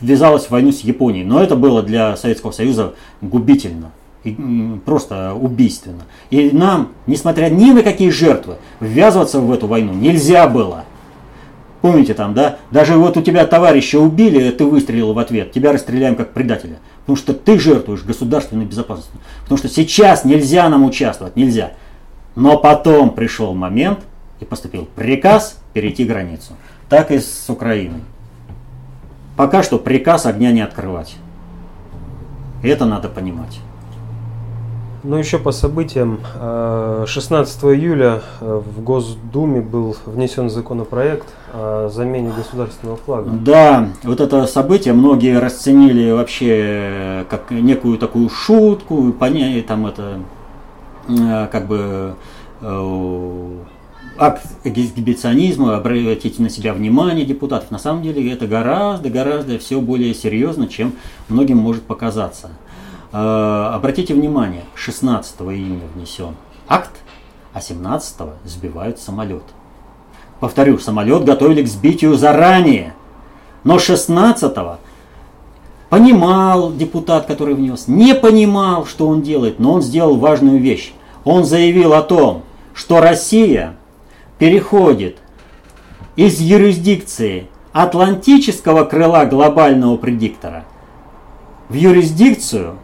ввязалась в войну с Японией. Но это было для Советского Союза губительно. И просто убийственно. И нам, несмотря ни на какие жертвы, ввязываться в эту войну нельзя было. Помните там, да? Даже вот у тебя товарища убили, ты выстрелил в ответ, тебя расстреляем как предателя. Потому что ты жертвуешь государственной безопасностью. Потому что сейчас нельзя нам участвовать, нельзя. Но потом пришел момент и поступил приказ перейти границу. Так и с Украиной. Пока что приказ огня не открывать. Это надо понимать. Ну еще по событиям. 16 э, июля э, в Госдуме был внесен законопроект о замене государственного флага. Да, вот это событие многие расценили вообще как некую такую шутку, понять там это э, как бы э, акт эксгибиционизма, обратите на себя внимание депутатов. На самом деле это гораздо-гораздо все более серьезно, чем многим может показаться. Э, обратите внимание, 16 июня внесен акт, а 17 сбивают самолет. Повторю, самолет готовили к сбитию заранее. Но 16 понимал депутат, который внес, не понимал, что он делает, но он сделал важную вещь. Он заявил о том, что Россия переходит из юрисдикции атлантического крыла глобального предиктора в юрисдикцию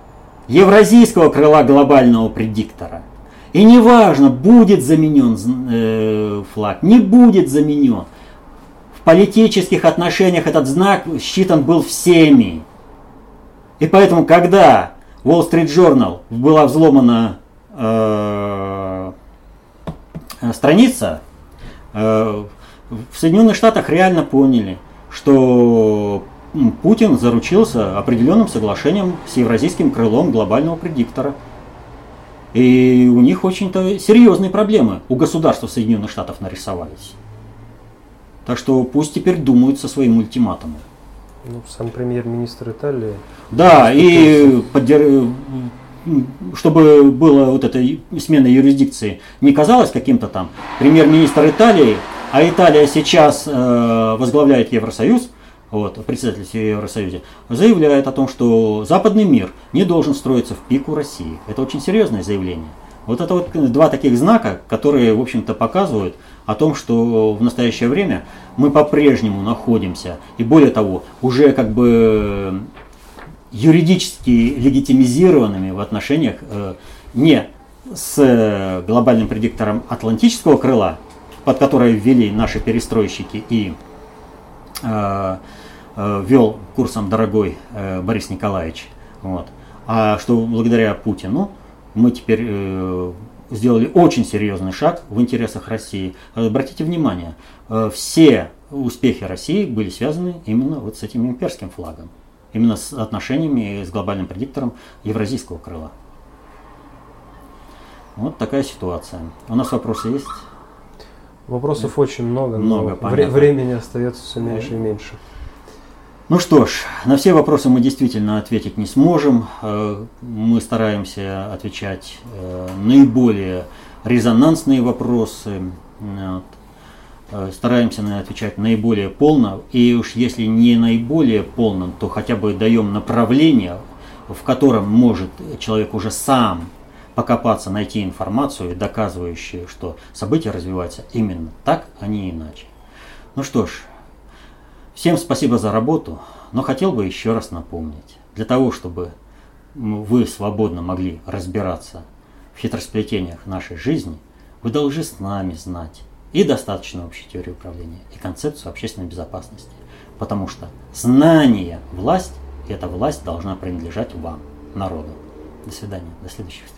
евразийского крыла глобального предиктора. И неважно, будет заменен э, флаг, не будет заменен. В политических отношениях этот знак считан был всеми. И поэтому, когда Wall Street Journal была взломана э, страница, в Соединенных Штатах реально поняли, что Путин заручился определенным соглашением с евразийским крылом глобального предиктора. И у них очень-то серьезные проблемы у государства Соединенных Штатов нарисовались. Так что пусть теперь думают со своим ультиматумом. Ну, сам премьер-министр Италии. Да, и поддер... чтобы была вот эта смена юрисдикции не казалось каким-то там премьер-министр Италии, а Италия сейчас э, возглавляет Евросоюз, вот, председатель Евросоюза, заявляет о том, что западный мир не должен строиться в пику России. Это очень серьезное заявление. Вот это вот два таких знака, которые, в общем-то, показывают о том, что в настоящее время мы по-прежнему находимся, и более того, уже как бы юридически легитимизированными в отношениях э, не с глобальным предиктором Атлантического крыла, под которое ввели наши перестройщики и э, э, вел курсом дорогой э, Борис Николаевич, вот, а что благодаря Путину мы теперь э, сделали очень серьезный шаг в интересах России. Обратите внимание, э, все успехи России были связаны именно вот с этим имперским флагом, именно с отношениями с глобальным предиктором евразийского крыла. Вот такая ситуация. У нас вопросы есть? Вопросов очень много, много но вре- времени остается все меньше и меньше. Ну что ж, на все вопросы мы действительно ответить не сможем. Э, мы стараемся отвечать э, наиболее резонансные вопросы. Вот. Э, стараемся на отвечать наиболее полно. И уж если не наиболее полно, то хотя бы даем направление, в котором может человек уже сам покопаться, найти информацию, доказывающую, что события развиваются именно так, а не иначе. Ну что ж, Всем спасибо за работу, но хотел бы еще раз напомнить, для того, чтобы вы свободно могли разбираться в хитросплетениях нашей жизни, вы должны с нами знать и достаточно общей теории управления, и концепцию общественной безопасности. Потому что знание – власть, и эта власть должна принадлежать вам, народу. До свидания, до следующих встреч.